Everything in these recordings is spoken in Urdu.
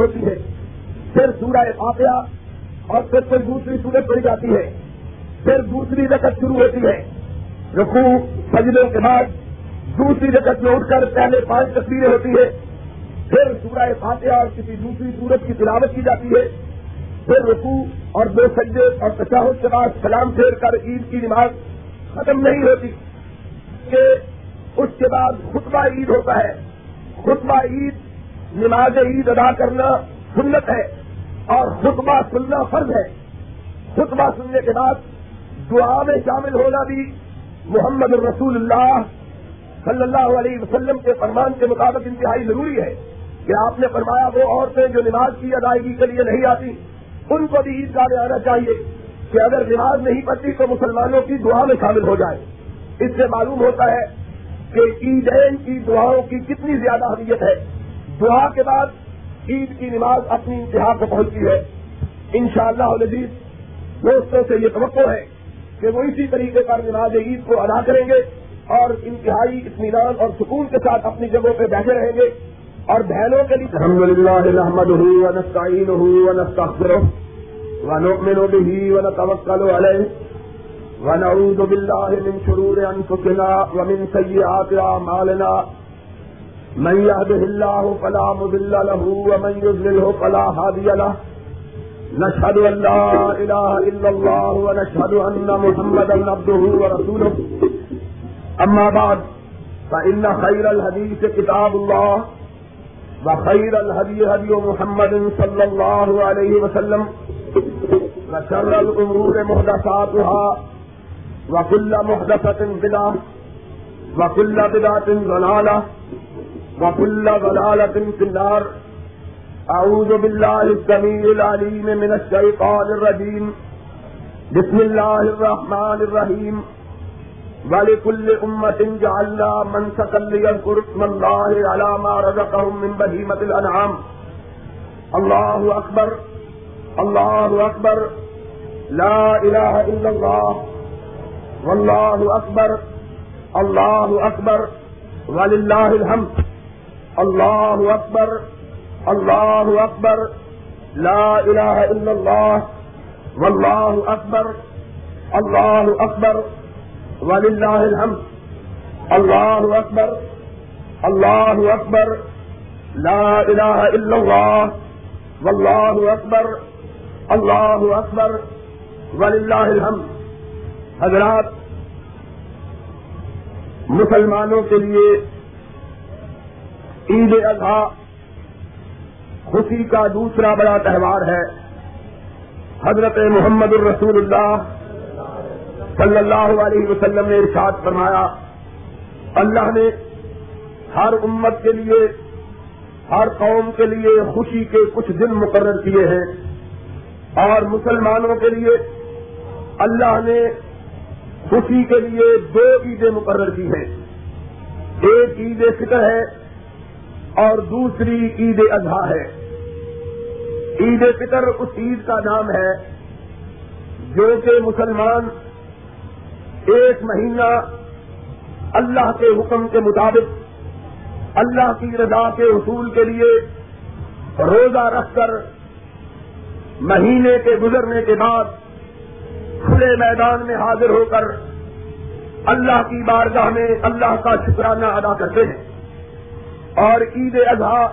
ہوتی ہے۔ پھر سورہ فاتحہ اور پھر کوئی دوسری سورج پڑی جاتی ہے۔ پھر دوسری رکت شروع ہوتی ہے۔ رکو سجدوں کے بعد دوسری رکت میں اٹھ کر پہلے پانچ تصویریں ہوتی ہے پھر سورہ فاتحہ اور کسی دوسری سورج کی تلاوت کی جاتی ہے۔ پھر رکو اور دو سجدے اور تشاہد کے بعد سلام پھیر کر عید کی نماز ختم نہیں ہوتی۔ کہ اس کے بعد خطبہ عید ہوتا ہے۔ خطبہ عید نماز عید ادا کرنا سنت ہے اور خطبہ سننا فرض ہے۔ خطبہ سننے کے بعد دعا میں شامل ہونا بھی محمد الرسول اللہ صلی اللہ علیہ وسلم کے فرمان کے مطابق انتہائی ضروری ہے کہ آپ نے فرمایا وہ عورتیں جو نماز کی ادائیگی کے لیے نہیں آتی، ان کو بھی عید میں آنا چاہیے کہ اگر نماز نہیں پڑتی تو مسلمانوں کی دعا میں شامل ہو جائے۔ اس سے معلوم ہوتا ہے کہ عیدین کی دعاؤں کی کتنی زیادہ اہمیت ہے۔ دعا کے بعد عید کی نماز اپنی انتہا کو پہنچتی ہے۔ ان شاء اللہ دوستوں سے یہ توقع ہے کہ وہ اسی طریقے پر نماز عید کو ادا کریں گے اور انتہائی اطمینان اور سکون کے ساتھ اپنی جگہوں پہ بیٹھے رہیں گے اور بہنوں کے لیے الحمد للہ احمد ونؤمن به ونتوكل عليه ونعوذ بالله من شرور أنفسنا ومن سيئات أعمالنا من يهده الله فلا مضل له ومن يضلله فلا هادي له. نشهد أن لا إله إلا الله ونشهد أن محمدا عبده ورسوله. أما بعد، فإن خير الحديث كتاب الله وخير الهدي هدي محمد صلى الله عليه وسلم. وشر الأمور محدثاتها وكل محدثة بدعة وكل بدعة ضلالة. وكل ضلالة في النار. أعوذ بالله السميع العليم من الشيطان الرجيم. بسم الله الرحمن الرحيم. ولكل أمة جعلنا منسكا ليذكر اسم الله على ما رزقهم من بهيمة الأنعام. الله أكبر. الله أكبر. لا إله إلا الله. والله أكبر. الله أكبر. ولله الحمد. الله أكبر الله أكبر لا إله إلا الله والله أكبر الله أكبر ولله الحمد الله أكبر الله أكبر لا إله إلا الله والله أكبر اللہ اکبر، وللہ الحمد۔ حضرات، مسلمانوں کے لیے عید اضحیٰ خوشی کا دوسرا بڑا تہوار ہے۔ حضرت محمد الرسول اللہ صلی اللہ علیہ وسلم نے ارشاد فرمایا، اللہ نے ہر امت کے لیے، ہر قوم کے لیے خوشی کے کچھ دن مقرر کیے ہیں۔ اور مسلمانوں کے لیے اللہ نے خوشی کے لیے دو عیدیں مقرر کی ہیں۔ ایک عید فطر ہے اور دوسری عید اضحیٰ ہے۔ عید فطر اس عید کا نام ہے جو کہ مسلمان ایک مہینہ اللہ کے حکم کے مطابق، اللہ کی رضا کے حصول کے لیے روزہ رکھ کر مہینے کے گزرنے کے بعد کھلے میدان میں حاضر ہو کر اللہ کی بارگاہ میں اللہ کا شکرانہ ادا کرتے ہیں۔ اور عید اضحیٰ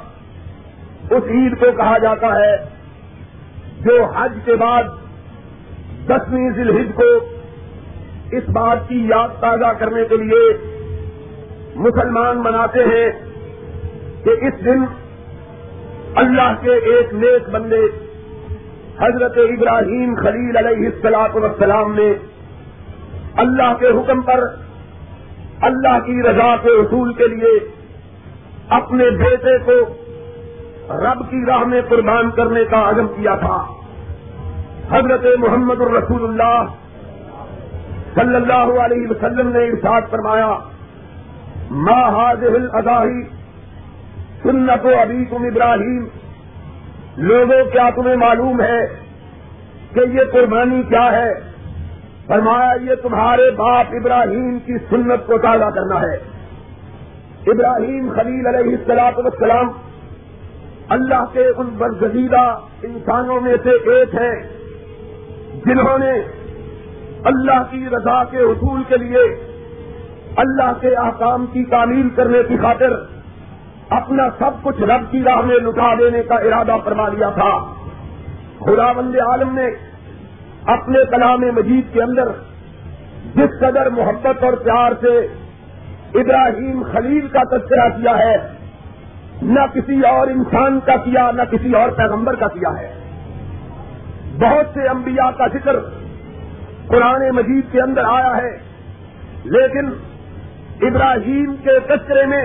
اس عید کو کہا جاتا ہے جو حج کے بعد دسویں ذی الحج کو اس بات کی یاد تازہ کرنے کے لیے مسلمان مناتے ہیں کہ اس دن اللہ کے ایک نیک بندے حضرت ابراہیم خلیل علیہ السلاط وسلام نے اللہ کے حکم پر اللہ کی رضا کے اصول کے لیے اپنے بیٹے کو رب کی راہ میں قربان کرنے کا عزم کیا تھا۔ حضرت محمد الرسول اللہ صلی اللہ علیہ وسلم نے ارشاد فرمایا، ما حاضر اداہی سنت و ابھی تم ابراہیم لوگوں، کیا تمہیں معلوم ہے کہ یہ قربانی کیا ہے؟ فرمایا، یہ تمہارے باپ ابراہیم کی سنت کو تازہ کرنا ہے۔ ابراہیم خلیل علیہ السلاط والسلام، اللہ کے ان برگزیدہ انسانوں میں سے ایک ہے، جنہوں نے اللہ کی رضا کے اصول کے لیے اللہ کے احکام کی تعمیل کرنے کی خاطر اپنا سب کچھ رب کی راہ میں لٹا دینے کا ارادہ فرما لیا تھا۔ خدا بند عالم نے اپنے کلام مجید کے اندر جس قدر محبت اور پیار سے ابراہیم خلیل کا تذکرہ کیا ہے، نہ کسی اور انسان کا کیا، نہ کسی اور پیغمبر کا کیا ہے۔ بہت سے انبیاء کا ذکر قرآن مجید کے اندر آیا ہے، لیکن ابراہیم کے تذکرے میں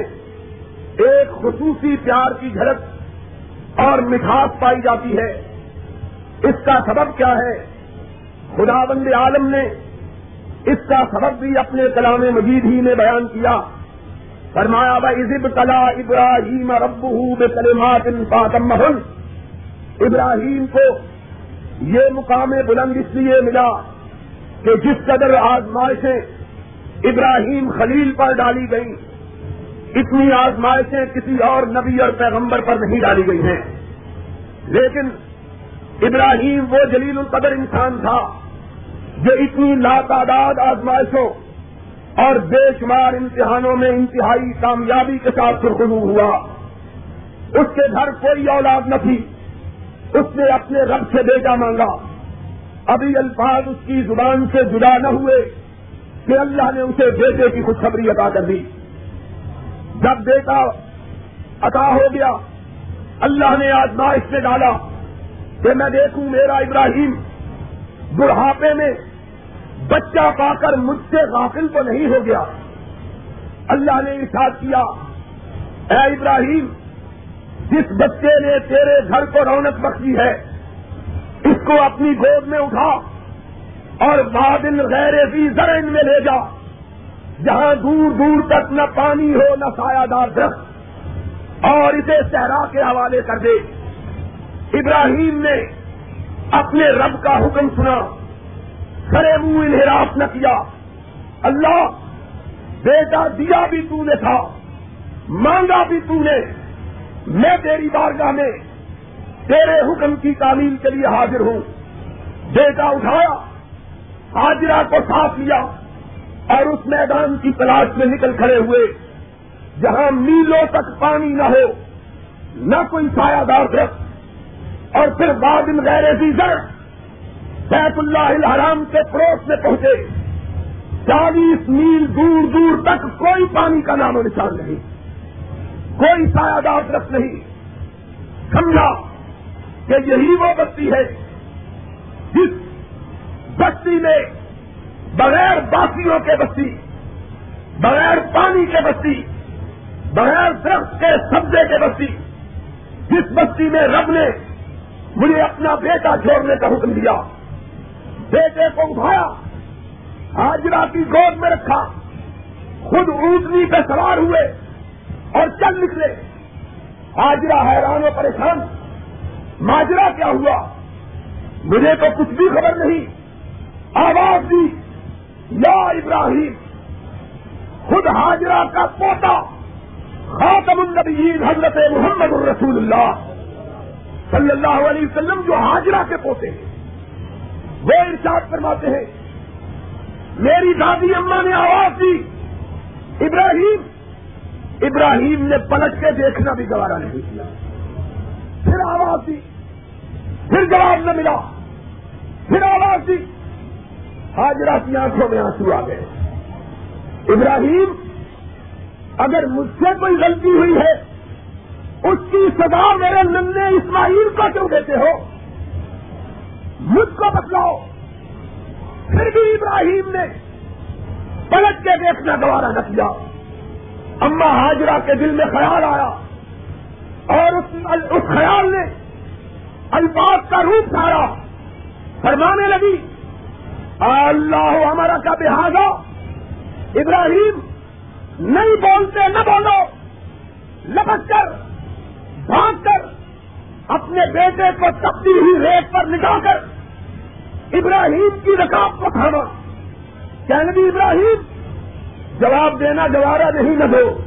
ایک خصوصی پیار کی جھلک اور مٹھاس پائی جاتی ہے۔ اس کا سبب کیا ہے؟ خدا بند عالم نے اس کا سبب بھی اپنے کلام مجید ہی میں بیان کیا۔ فرمایا بزب کلا ابراہیم رب کلمات فاطم ابراہیم کو یہ مقام بلند اس لیے ملا کہ جس قدر آزمائشیں ابراہیم خلیل پر ڈالی گئی اتنی آزمائشیں کسی اور نبی اور پیغمبر پر نہیں ڈالی گئی ہیں۔ لیکن ابراہیم وہ جلیل القدر انسان تھا جو اتنی لاتعداد آزمائشوں اور بے شمار امتحانوں میں انتہائی کامیابی کے ساتھ سرخرو ہوا۔ اس کے گھر کوئی اولاد نہ تھی۔ اس نے اپنے رب سے بیٹا مانگا۔ ابھی الفاظ اس کی زبان سے جدا نہ ہوئے کہ اللہ نے اسے بیٹے کی خوشخبری عطا کر دی۔ جب بیٹا عطا ہو گیا، اللہ نے آزمائش سے ڈالا کہ میں دیکھوں میرا ابراہیم بڑھاپے میں بچہ پا کر مجھ سے غافل تو نہیں ہو گیا۔ اللہ نے ارشاد کیا، اے ابراہیم، جس بچے نے تیرے گھر کو رونق بخشی ہے، اس کو اپنی گود میں اٹھا اور بادل غیر بھی زرین میں لے جا، جہاں دور دور تک نہ پانی ہو نہ سایہ دار درخت، اور اسے صحرا کے حوالے کر دے۔ ابراہیم نے اپنے رب کا حکم سنا کھڑے منہ انحراف نہ کیا۔ اللہ، بیٹا دیا بھی تو نے تھا، مانگا بھی تو نے۔ میں تیری بارگاہ میں تیرے حکم کی تعمیل کے لیے حاضر ہوں۔ بیٹا اٹھایا، حاضرہ کو ساتھ لیا اور اس میدان کی تلاش میں نکل کھڑے ہوئے۔ جہاں میلوں تک پانی نہ ہو، نہ کوئی سایہ دار درخت اور پھر بعد ان غیر زر بیت اللہ الحرام کے پڑوس میں پہنچے۔ چالیس میل دور دور تک کوئی پانی کا نام و نشان نہیں۔ کوئی سایہ دار درخت نہیں۔ سمجھا کہ یہی وہ بستی ہے جس بستی میں بغیر باسیوں کے بستی، بغیر پانی کے بستی، بغیر درخت کے سبزے کے بستی، جس بستی میں رب نے مجھے اپنا بیٹا چھوڑنے کا حکم دیا۔ بیٹے کو اٹھایا حاجرہ کی گود میں رکھا۔ خود اونٹنی پہ سوار ہوئے اور چل نکلے۔ حاجرہ حیران و پریشان۔ ماجرا کیا ہوا؟ مجھے تو کچھ بھی خبر نہیں۔ آواز دی، یا ابراہیم، خود حاجرہ کا پوتا، خاتم النبیین حضرت محمد الرسول اللہ۔ صلی اللہ علیہ وسلم جو حاجرہ کے پوتے ہیں۔ وہ ارشاد فرماتے ہیں، میری دادی اما نے آواز دی، ابراہیم ابراہیم نے پلٹ کے دیکھنا بھی گوارا نہیں کیا۔ پھر آواز دی، پھر جواب نہ ملا۔ پھر آواز دی، حاجرہ کی آنکھوں میں آنسو آ گئے۔ ابراہیم، اگر مجھ سے کوئی غلطی ہوئی ہے اس کی سزا میرے نندے اسماعیل کو کیوں دیتے ہو؟ مجھ کو بتلاؤ۔ پھر بھی ابراہیم نے پلٹ کے دیکھنا گوارا نہ کیا۔ اما حاجرہ کے دل میں خیال آیا اور اس اس خیال نے الفاظ کا روپ دھارا فرمانے لگی، اللہ ہمارا کا بحاظہ ابراہیم نہیں بولتے نہ بولو۔ لپک کر بھاگ کر اپنے بیٹے کو تبدیل ہوئی ریت پر نکال کر ابراہیم کی رکاب کو تھاما کہنے بھی ابراہیم، جواب دینا گوارا نہیں نہ دو۔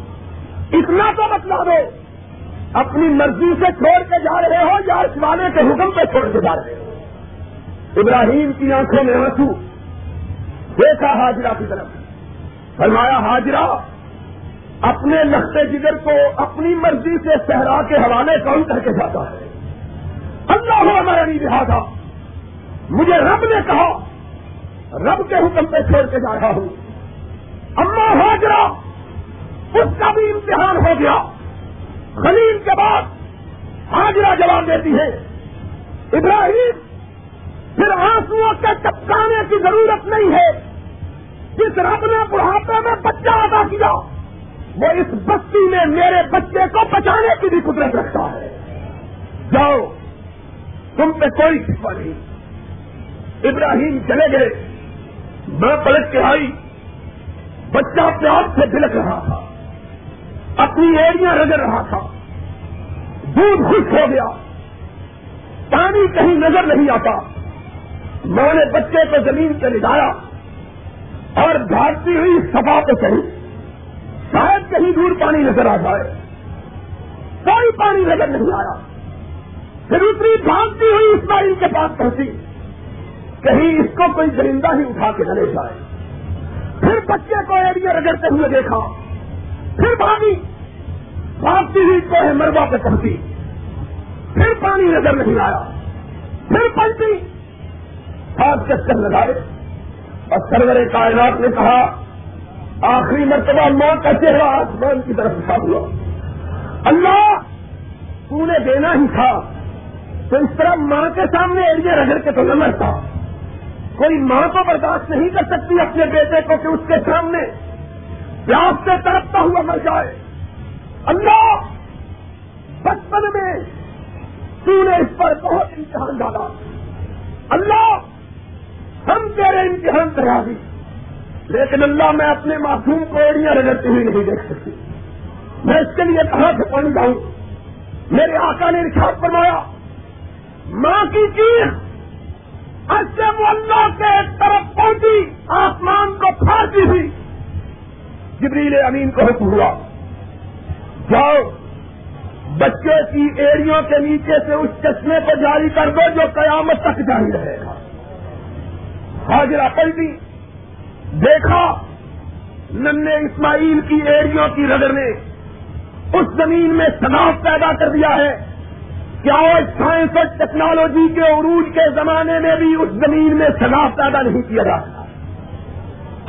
اتنا تو بتلا دو۔ اپنی مرضی سے چھوڑ کے جا رہے ہو یا اس والے کے حکم پہ چھوڑ کے جا رہے ہو۔ ابراہیم کی آنکھوں میں آنسو۔ دیکھا حاجرہ کی طرف۔ فرمایا، حاجرہ اپنے لختے جگر کو اپنی مرضی سے صحرا کے حوالے کون کر کے جاتا ہے؟ اللہ ہمارا نہیں لہٰذا۔ مجھے رب نے کہا، رب کے حکم پہ چھوڑ کے جا رہا ہوں۔ اما حاجرہ اس کا بھی امتحان ہو گیا۔ خلیل کے بعد حاجرہ جواب دیتی ہے۔ ابراہیم، پھر آنسو کے چپکانے کی ضرورت نہیں ہے۔ جس رب نے بڑھاپے میں بچہ ادا کیا وہ اس بستی میں میرے بچے کو بچانے کی بھی قدرت رکھتا ہے۔ جاؤ، تم پہ کوئی شکوا نہیں۔ ابراہیم چلے گئے۔ میں پلٹ کے آئی۔ بچہ پیار سے بلک رہا تھا۔ اپنی ایڑیاں رگڑ رہا تھا۔ دودھ خوش ہو گیا۔ پانی کہیں نظر نہیں آتا۔ میں نے بچے کو زمین پہ لگایا اور بھاگتی ہوئی سفا پہ چڑھی۔ شاید کہیں دور پانی نظر آ جائے کوئی پانی نظر نہیں آیا۔ پھر اتنی بھاگتی ہوئی اسماعیل کے پاس پہنچی۔ کہیں اس کو کوئی درندہ ہی اٹھا کے نہ لے جائے۔ پھر بچے کو ایریا رگڑتے ہوئے دیکھا۔ پھر بھاگی۔ بھاگتی ہوئی کو مروا پہ پہنچی۔ پھر پانی نظر نہیں آیا۔ پھر پلٹی۔ ہاتھ چکر لگائے۔ اور سرور کائنات نے کہا آخری مرتبہ ماں کا چہرہ آسمان کی طرف اٹھا ہوا۔ اللہ، تو نے دینا ہی تھا۔ تو اس طرح ماں کے سامنے ایریا رگڑ کے تو نہ مرتا۔ کوئی ماں کو برداشت نہیں کر سکتی اپنے بیٹے کو کہ اس کے سامنے پیاس سے تڑپتا ہوا مر جائے۔ اللہ، بچپن میں تو نے اس پر بہت امتحان ڈالا۔ اللہ، ہم تیرے امتحان کرا دی۔ لیکن اللہ میں اپنے معصوم کو ایڑیاں رگڑتی ہوئی نہیں دیکھ سکتی۔ میں اس کے لیے کہاں سے پہنچ جاؤں میرے آقا نے ارشاد فرمایا، ماں کی چیز اچھے وہ اللہ کے طرف پہنچی، آسمان کو پھاڑتی ہوئی۔ جبریل امین کو حکم ہوا، جاؤ، بچے کی ایڑیوں کے نیچے سے اس چشمے کو جاری کر دو جو قیامت تک جاری رہے گا۔ حاضرہ پلٹی دیکھا ننے اسماعیل کی ایڑیوں کی رگڑ نے اس زمین میں سناف پیدا کر دیا ہے کیا سائنس اور ٹیکنالوجی کے عروج کے زمانے میں بھی اس زمین میں سناف پیدا نہیں کیا جا سکتا۔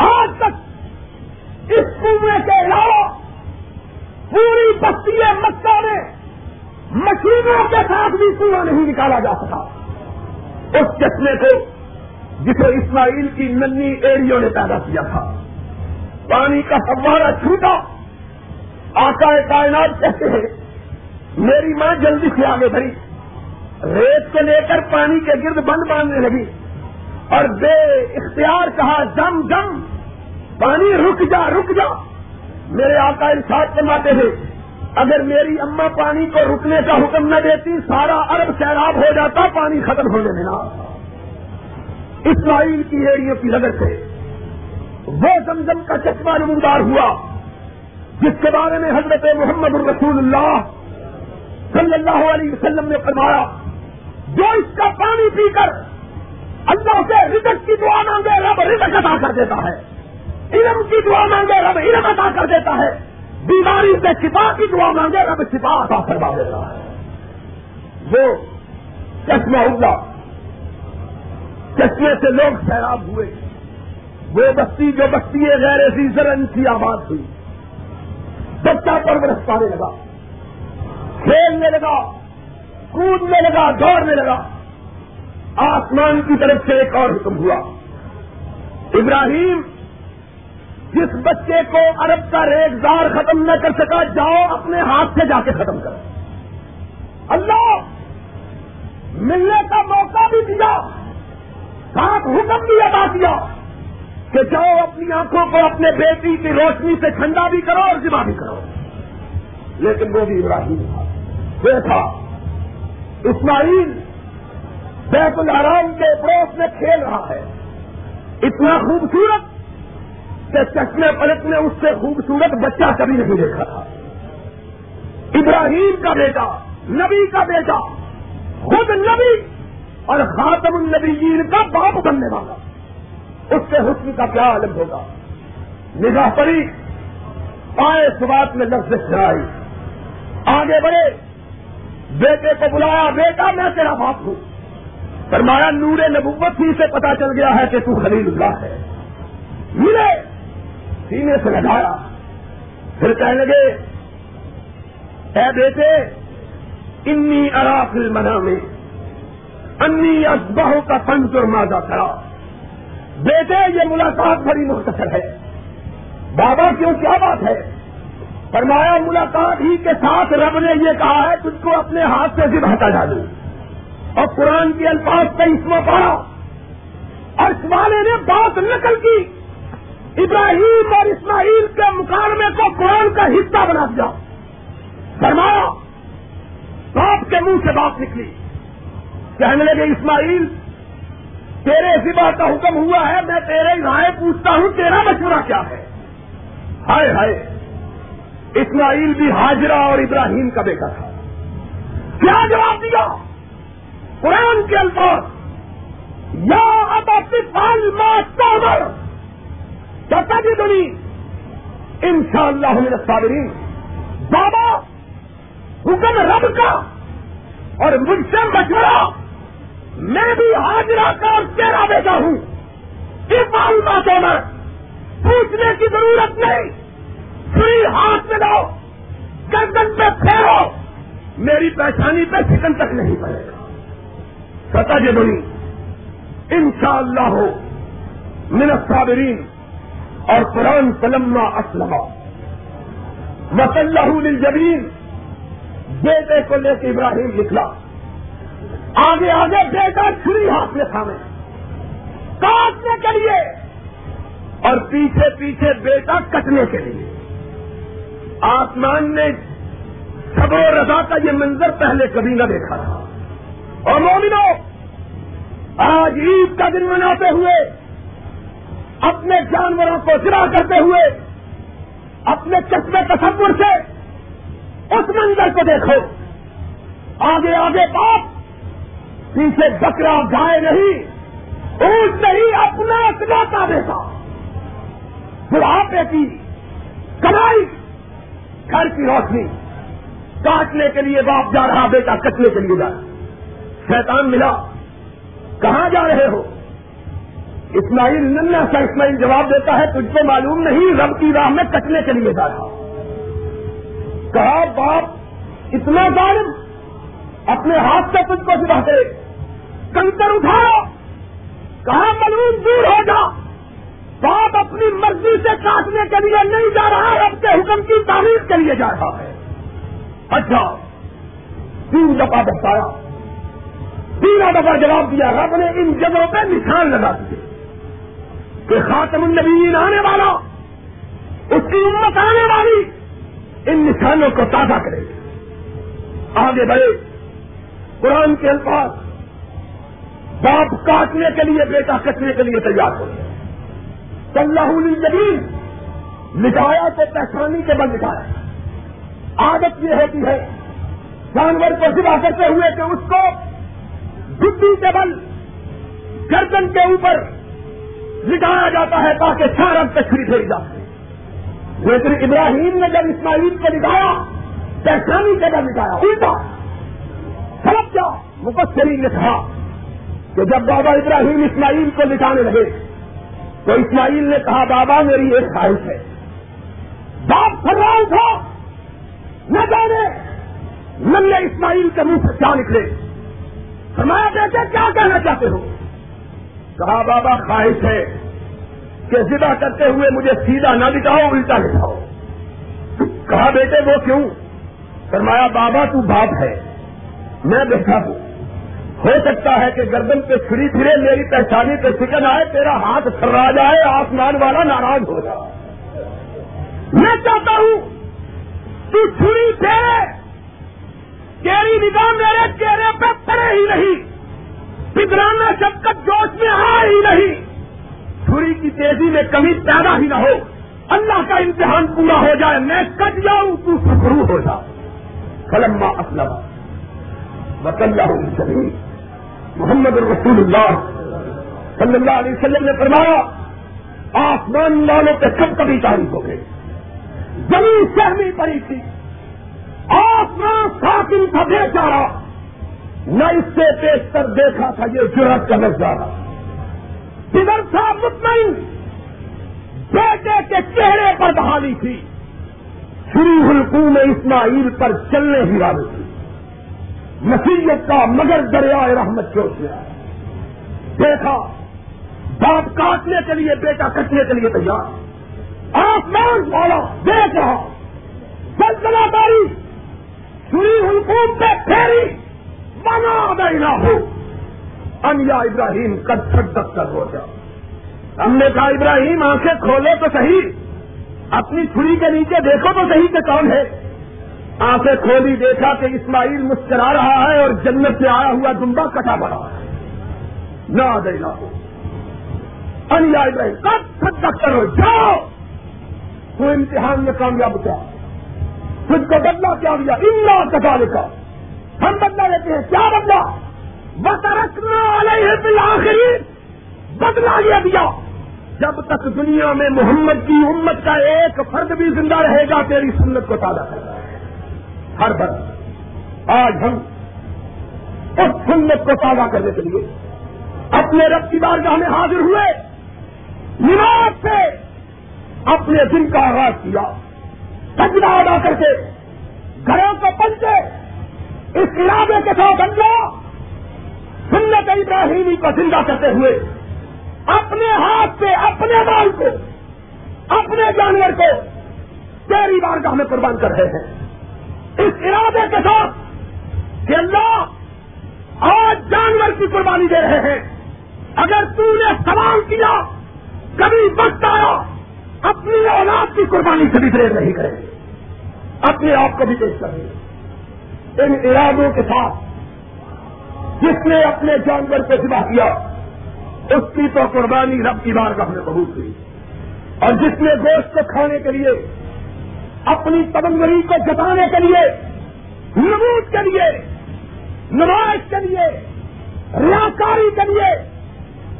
آج تک اس کنویں کے علاوہ پوری بستی مکہ میں مشینوں کے ساتھ بھی کنواں نہیں نکالا جا سکا۔ اس چشمے کو جسے اسماعیل کی ننی ایڑیوں نے پیدا کیا تھا۔ پانی کا فوارہ چھوٹا، آقا کائنات کہتے ہیں، میری ماں جلدی سے آگے بڑھی۔ ریت کو لے کر پانی کے گرد بند باندھنے لگی۔ اور بے اختیار کہا، جم جم، پانی رک جا رک جا۔ میرے آقا ارشاد فرماتے ہیں، اگر میری اما پانی کو رکنے کا حکم نہ دیتی، سارا ارب سیراب ہو جاتا، پانی ختم ہونے دینا۔ اسرائیل کی ایڑیوں کی نظر سے وہ زمزم کا چشمہ نمودار ہوا، جس کے بارے میں حضرت محمد الرسول اللہ صلی اللہ علیہ وسلم نے فرمایا، جو اس کا پانی پی کر اللہ سے رزق کی دعا مانگے، رب رزق ادا کر دیتا ہے۔ علم کی دعا مانگے، رب علم ادا کر دیتا ہے۔ بیماری سے شفا کی دعا مانگے، رب شفا ادا کروا دیتا ہے۔ وہ چشمہ اللہ چشمے سے لوگ سیراب ہوئے۔ وہ بستی جو بستی ہے غیر سیزر سی آباد ہوئی۔ بچہ پرورش پانے لگا۔ کھیلنے لگا۔ کودنے لگا۔ دوڑنے لگا۔ آسمان کی طرف سے ایک اور حکم ہوا۔ ابراہیم، جس بچے کو عرب کا ریگزار ختم نہ کر سکا، جاؤ اپنے ہاتھ سے جا کے ختم کرو۔ اللہ، ملنے کا موقع بھی دیا۔ ساتھ حکم بھی ادا کیا کہ جاؤ اپنی آنکھوں کو اپنے بیٹی کی روشنی سے ٹھنڈا بھی کرو اور ذمہ بھی کرو۔ لیکن وہ بھی ابراہیم تھا۔ تھا اسماعیل بیت الحرام کے پڑوس میں کھیل رہا ہے۔ اتنا خوبصورت کہ چشمے پلٹ میں اس سے خوبصورت بچہ کبھی نہیں دیکھا تھا۔ ابراہیم کا بیٹا، نبی کا بیٹا، خود نبی اور خاتم النبیین کا باپ بننے والا. اس سے حسن کا کیا عالم ہوگا؟ نگاہ پڑی آئے سوات میں لفظ چڑھائی آگے بڑھے، بیٹے کو بلایا، بیٹا، میں تیرا باپ ہوں. فرمایا، نور نبوت ہی سے پتا چل گیا ہے کہ تو خلیل اللہ ہے. ملے، سینے سے لگایا. پھر کہنے لگے، اے بیٹے، انی اراقل منا میں انی ازبہوں کا پنچ مادہ کرا بیٹے، یہ ملاقات بڑی مختصر ہے۔ بابا، کیوں؟ کیا بات ہے؟ فرمایا، ملاقات ہی کے ساتھ رب نے یہ کہا ہے، تجھ کو اپنے ہاتھ سے ذبح ہٹا ڈالوں اور قرآن کے الفاظ کا اس میں پڑا اور اس والے نے بات نقل کی۔ ابراہیم اور اسماعیل کے مقابلے کو قرآن کا حصہ بنا دیا۔ فرمایا باپ کے منہ سے بات نکلی۔ کہنے لگے، اسماعیل، تیرے ذبح کا حکم ہوا ہے، میں تیرے رائے پوچھتا ہوں، تیرا مشورہ کیا ہے؟ ہائے ہائے، اسماعیل بھی حاجرہ اور ابراہیم کا بیٹا تھا۔ کیا جواب دیا؟ قرآن کے الفاظ، یا ابال ماسٹر چتا جی دنی ان شاء اللہ بابا، حکم رب کا اور مجھ سے مشورہ۔ میں بھی حاضرہ کا تیرا بیٹا ہوں۔ اس معلوماتوں میں پوچھنے کی ضرورت نہیں۔ پھر ہاتھ میں لاؤ گردن پہ پھیرو۔ میری پہچانی پہ چکن تک نہیں پڑے۔ گا ستا جی بنی ان شاء اللہ ہو صابرین اور قرآن سلم اسلم مسلح جبین بیٹے کو لے کے ابراہیم لکھلا۔ آگے آگے بیٹا چھری ہاتھ میں تھامے کاٹنے کے لیے اور پیچھے پیچھے بیٹا کٹنے کے لیے۔ آسمان نے سب و رضا کا یہ منظر پہلے کبھی نہ دیکھا تھا۔ اور مومنو، آج عید کا دن مناتے ہوئے، اپنے جانوروں کو سرا کرتے ہوئے، اپنے چشمے تصور سے اس منظر کو دیکھو۔ آگے آگے باپ پیچھے بکرا گائے نہیں اونٹ نہیں، اپنا اکلاتا دیتا بڑھاپے کی کمائی، گھر کی روشنی، کاٹنے کے لیے باپ جا رہا، بیٹا کٹنے کے لیے جا رہا۔ شیطان ملا۔ کہاں جا رہے ہو؟ اسماعیل ننا سا اسماعیل جواب دیتا ہے، تجھ کو معلوم نہیں رب کی راہ میں کٹنے کے لیے جا رہا۔ کہا، باپ، اتنا ظالم، اپنے ہاتھ سے تجھ کو سبھا دے۔ کنکر اٹھاؤ۔ کہاں معلوم دور ہو جا باپ اپنی مرضی سے کاٹنے کے لیے نہیں جا رہا، رب کے حکم کی تعریف کے لیے جا رہا ہے۔ اچھا تین دفعہ بتایا۔ تین دفعہ جواب دیا۔ رب نے ان جگہوں پہ نشان لگا دیے کہ خاتم النبیین آنے والا، اس کی امت آنے والی ان نشانوں کو تازہ کرے۔ آگے بڑھے۔ قرآن کے الفاظ باپ کاٹنے کے لیے، بیٹا کٹنے کے لیے تیار ہو اللہ جبین لٹایا تو پہچانی کے بند لٹایا عادت یہ ہوتی ہے، جانور کو سوا کرتے ہوئے کہ اس کو بڈی کے بل گردن کے اوپر لٹایا جاتا ہے تاکہ سارا تشریح پھیری جا۔ سکے لیکن ابراہیم نے جب اسماعیل کو لٹایا پہچانی کے بل لٹایا الٹا سب کیا مبصرین نے کہا کہ جب بابا ابراہیم اسماعیل کو لٹانے لگے تو اسماعیل نے کہا، بابا میری ایک خواہش ہے۔ باپ فرمان تھا۔ نہ جانے نلے اسماعیل کے منہ سے کیا نکلے۔ فرمایا، بیٹے، کیا کہنا چاہتے ہو؟ کہا، بابا، خواہش ہے کہ ذبح کرتے ہوئے مجھے سیدھا نہ لٹاؤ، الٹا لٹاؤ۔ کہا، بیٹے، وہ کیوں؟ فرمایا، بابا، تو باپ ہے، میں بیٹھا ہوں۔ ہو سکتا ہے کہ گردن پہ چھری پھرے میری پہچانی پہ سکن آئے، تیرا ہاتھ تھرا جائے آسمان والا ناراض ہو جائے۔ میں چاہتا ہوں، تو چھری پھیرے تیری نگاہ میرے چہرے پہ پڑے ہی نہیں۔ پگرانا شبکت جوش میں آ ہی نہیں۔ چھری کی تیزی میں کمی پیدا ہی نہ ہو۔ اللہ کا امتحان پورا ہو جائے، میں کٹ جاؤں، تو سکرو ہو جا۔ فلما اسلم۔ وسلم محمد الرسول اللہ صلی اللہ علیہ وسلم نے فرمایا، آسمان والوں پہ کب کبھی تعریف ہو گئے۔ زمین سہمی پڑی تھی۔ آسمان ساکن تھا بے چارا نہ اس سے پیش کر دیکھا تھا یہ جرت کا نظارہ۔ ادھر تھا مطمئن، بیٹے کے چہرے پر بحالی تھی۔ شری حلقوم اسماعیل پر چلنے ہی والے تھی نصیحت کا مگر دریائے رحمت چوٹ گیا دیکھا باپ کاٹنے کے لیے، بیٹا کٹنے کے لیے تیار۔ آسمان والا دیکھ رہا۔ سلسلہ داری۔ سری حلقوم پہ پھیری۔ بنا دینا ہو۔ انیا ابراہیم کا کر ہو جا۔ ہم نے کہا، ابراہیم، آنکھیں کھولو تو صحیح۔ اپنی چھری کے نیچے دیکھو تو صحیح کہ کون ہے۔ آنکھیں کھولی، دیکھا کہ اسماعیل مسکرا رہا ہے اور جنت سے آیا ہوا دمبا کٹا پڑا ہے۔ نہ دینا ہو انیا ابراہیم تک کرو، جاؤ۔ تو امتحان میں کامیاب کیا خود کو بدلا کیا دیا املا کٹا لکھا ہم بدلا لیتے ہیں۔ کیا بدلا بسرکنا علیہ بالآخری بدلا لیا دیا۔ جب تک دنیا میں محمد کی امت کا ایک فرد بھی زندہ رہے گا، تیری سنت کو تازہ کرتا ہے ہر بر۔ آج ہم اس سنت کو تازہ کرنے کے لیے اپنے رب کی بارگاہ میں حاضر ہوئے۔ نماز سے اپنے دن کا آغاز کیا۔ سجدہ ادا کر کے گھروں کو پنچے اس ارادے کے ساتھ اللہ سنت ابراہیمی کو زندہ کرتے ہوئے اپنے ہاتھ سے اپنے بال کو، اپنے جانور کو تیری بارگاہ میں قربان کر رہے ہیں۔ اس ارادے کے ساتھ کہ اللہ آج جانور کی قربانی دے رہے ہیں۔ اگر تو نے سوال کیا، کبھی وقت آیا، اپنی اولاد کی قربانی سے بھی پریڈ نہیں کرے۔ اپنے آپ کو بھی پیش کریں ان ارادوں کے ساتھ جس نے اپنے جانور کو سبا کیا، اس کی تو قربانی رب کی بار کا ہمیں بہت ہوئی۔ اور جس نے گوشت کو کھانے کے لیے اپنی تبنگری کو جتانے کے لیے، نبوت کے لیے نمائش کے لیے، ریاکاری کے لیے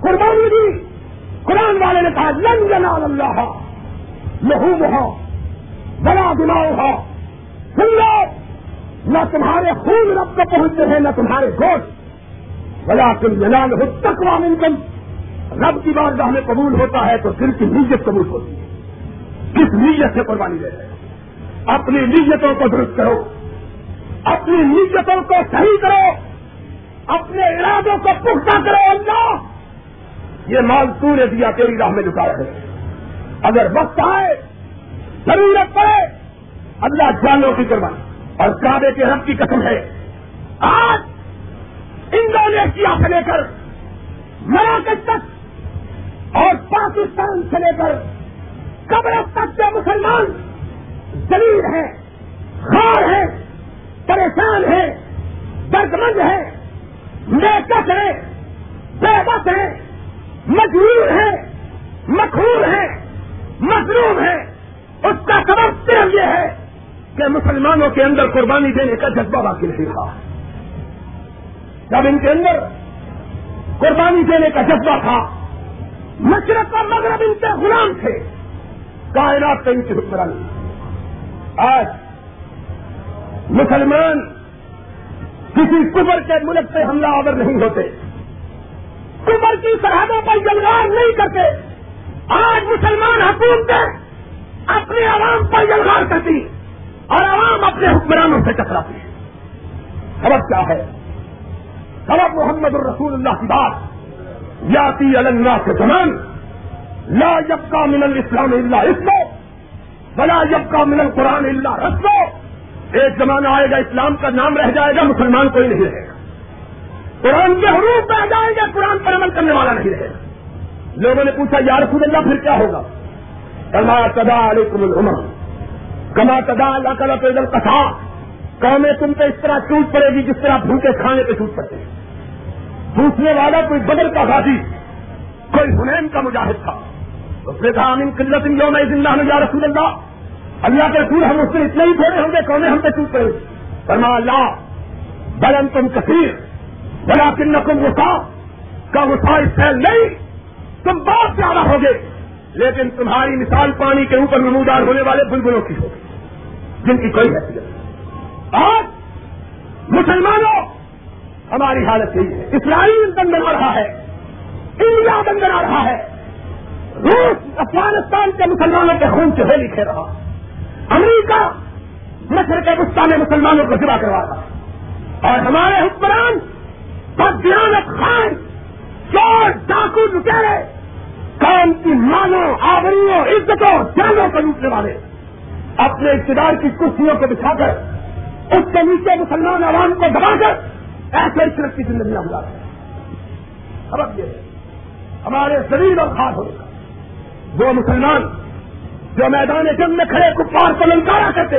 قربانی دی۔ قرآن والے نے کہا لنگ جنال اللہ، لہو مہا بڑا دماؤ ہو سن لو، نہ تمہارے خون رب کو پہنچتے ہیں، نہ تمہارے گوشت۔ بلا تم جلال ہو تک انکم رب کی بار ہمیں قبول ہوتا ہے تو دل کی نیت قبول ہوتی ہے۔ کس نیت سے قربانی دے رہے اپنی نیتوں کو درست کرو، اپنی نیتوں کو صحیح کرو، اپنے ارادوں کو پختہ کرو، اللہ! یہ مال تو نے دیا، تیری راہ میں لکا رہے۔ اگر وقت آئے، ضرورت پڑے، اللہ جانوں کی قربانی۔ اور کعبے کے رب کی قسم ہے۔ آج انڈونیشیا سے لے کر مراکش تک اور پاکستان سے لے کر قبر تک کے مسلمان زلیل ہیں خار ہیں پریشان ہیں دردمند ہیں نیکس ہیں بے بس ہیں مجبور ہیں مخور ہیں مظلوم ہیں اس کا سبب صرف یہ ہے کہ مسلمانوں کے اندر قربانی دینے کا جذبہ باقی نہیں تھا جب ان کے اندر قربانی دینے کا جذبہ تھا، مشرق کا مغرب ان کے غلام تھے، کائنات کا ان کی حکمرانی۔ آج مسلمان کسی کمر کے ملک سے حملہ آور نہیں ہوتے۔ کمر کی سرحدوں پر جلگار نہیں کرتے۔ آج مسلمان حکومتیں اپنے عوام پر جلگار کرتی اور عوام اپنے حکمرانوں سے ٹکراتی سبب کیا ہے؟ سبب محمد الرسول اللہ کی بات۔ یاتی اللہ کے زمان لا جب کا من الاسلام اللہ اسلو بلا جب کا من القرآن اللہ رسو ایک زمانہ آئے گا اسلام کا نام رہ جائے گا، مسلمان کوئی نہیں رہے گا۔ قرآن کے حروف رہ جائیں گے، قرآن پر عمل کرنے والا نہیں رہے گا۔ لوگوں نے پوچھا، یا رسول اللہ، پھر کیا ہوگا؟ کما تدا علیکم العمر، کما تدا اللہ تعالیٰ پیدل کسا قومیں تم پہ اس طرح ٹوٹ پڑے گی جس طرح بھوکے کھانے پہ ٹوٹ پڑتے ہیں۔ پوچھنے والا کوئی بدر کا غازی، کوئی حنین کا مجاہد تھا۔ اس نے کہا، امین قلت یوم زندہ میں یا رسول اللہ۔ اللہ کے رسول ہم اس سے اتنے ہی تھوڑے ہوں گے قومیں ہم پہ ٹوٹ پڑے فرما اللہ بلن تم کثیر بلا کن نقم غسا کا غسا فیل نہیں، تم بہت زیادہ ہوگے، لیکن تمہاری مثال پانی کے اوپر نمودار ہونے والے بلبلوں کی ہوگی، جن کی کوئی حیثیت آج مسلمانوں، ہماری حالت یہی ہے، اسرائیل بن آ رہا ہے، انڈیا بن آ رہا ہے، روس، افغانستان کے مسلمانوں کے خون سے ہولی کھیل رہا۔ امریکہ مصر کے گستا میں مسلمانوں کو جمع کروا رہا اور ہمارے حکمران بدیانت خان، چور، ڈاکو، لٹیرے کام کی مانوں آبریوں عزتوں جانوں کو لوٹنے والے۔ اپنے اقتدار کی کرسیوں کو بچھا کر، اس کے نیچے مسلمان عوام کو دبا کر، ایسے عشرت کی زندگیاں گزار سبق یہ ہمارے شریر اور خاص ہونے کا۔ وہ مسلمان جو میدان جنگ میں کھڑے کپار کو للکارا کرتے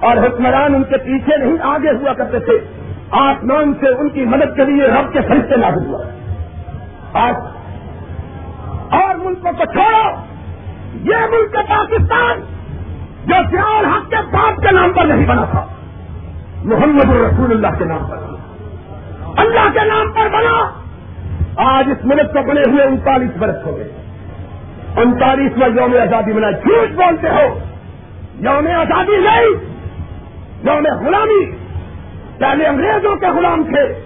اور حکمران ان کے پیچھے نہیں آگے ہوا کرتے تھے آسمان سے ان کی مدد کے لیے رب کے فرشتے نہ ہوا۔ آج اور ملکوں کو چھوڑو، یہ ملک پاکستان جو سیال حق کے باپ کے نام پر نہیں بنا تھا، محمد الرسول اللہ کے نام پر۔ اللہ کے نام پر بنا۔ آج اس ملک کو بنے ہوئے انتالیس برس ہو گئے۔ انتالیس میں یوم آزادی منا جھوٹ بولتے ہو۔ یوم آزادی نہیں۔ یوم غلامی۔ پہلے انگریزوں کے غلام تھے۔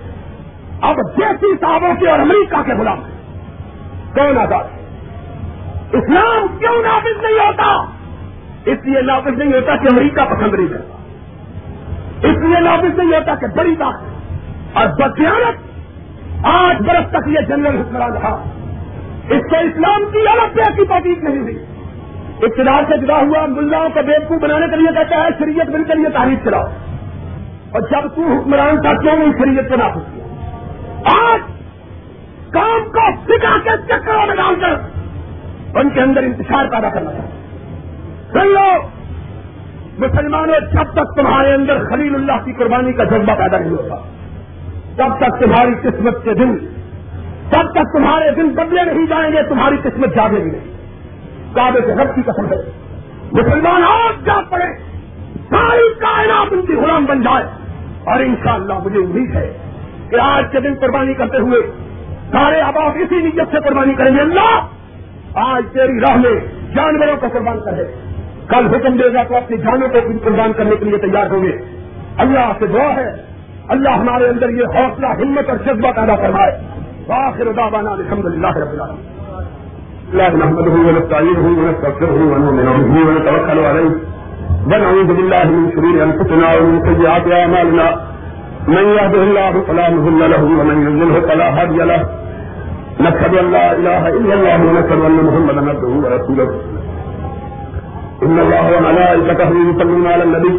اب دیسی صاحبوں کے اور امریکہ کے غلام تھے۔ کون آزاد؟ اسلام کیوں نافذ نہیں ہوتا؟ اس لیے نافذ نہیں ہوتا کہ امریکہ پسند نہیں کرتا۔ اس لیے نافذ نہیں ہوتا کہ بڑی بات۔ اور بدیانت آٹھ برس تک یہ جنرل حکمران رہا۔ اس سے اسلام کی الگ سے ایسی تحقیق نہیں ہوئی۔ اقتدار سے جدا ہوا ملاؤں کو بیوقوف بنانے کے لیے کہتا ہے، شریعت بن کے لیے تاریخ چلاؤ اور جب تو حکمران تھا کیوں نہیں شریعت کو نافذ کیا؟ آج کام کو سکھا کے چکروں میں ڈال کر ان کے اندر انتشار پیدا کرنا چاہتے سن لو مسلمانوں، جب تک تمہارے اندر خلیل اللہ کی قربانی کا جذبہ پیدا نہیں ہوتا، تب تک تمہاری قسمت کے دن تب تک تمہارے دن بدلے نہیں جائیں گے، تمہاری قسمت جاگے گی نہیں۔ کعبے سے رب کی قسم ہے۔ مسلمان آپ جا پڑے۔ ساری کائنات ان کی غلام بن جائے۔ اور انشاءاللہ مجھے امید ہے کہ آج کے دن قربانی کرتے ہوئے سارے آباد اسی نیت سے قربانی کریں گے۔ اللہ، آج تیری راہ میں جانوروں کو قربان کرے کل حکم دے گا تو اپنی جانوں کو قربان کرنے کے لیے تیار ہوں گے۔ اللہ سے دعا ہے۔ اللہ ہمارے اندر یہ حوصلہ، ہمت اور جذبہ پیدا کروائے آخر دعوانا الحمد للہ رب العالمين لا نحمده ونستعينه ونستغفره ونؤمن به ونتوكل عليه ونعوذ بالله من شرور انفسنا ومن سيئات اعمالنا. من يهده الله فلا مضل له ومن يضلل فلا هادي له. نشهد ان لا اله الا الله ونشهد ان محمدا عبده ورسوله ان الله وملائكته يصلون على النبي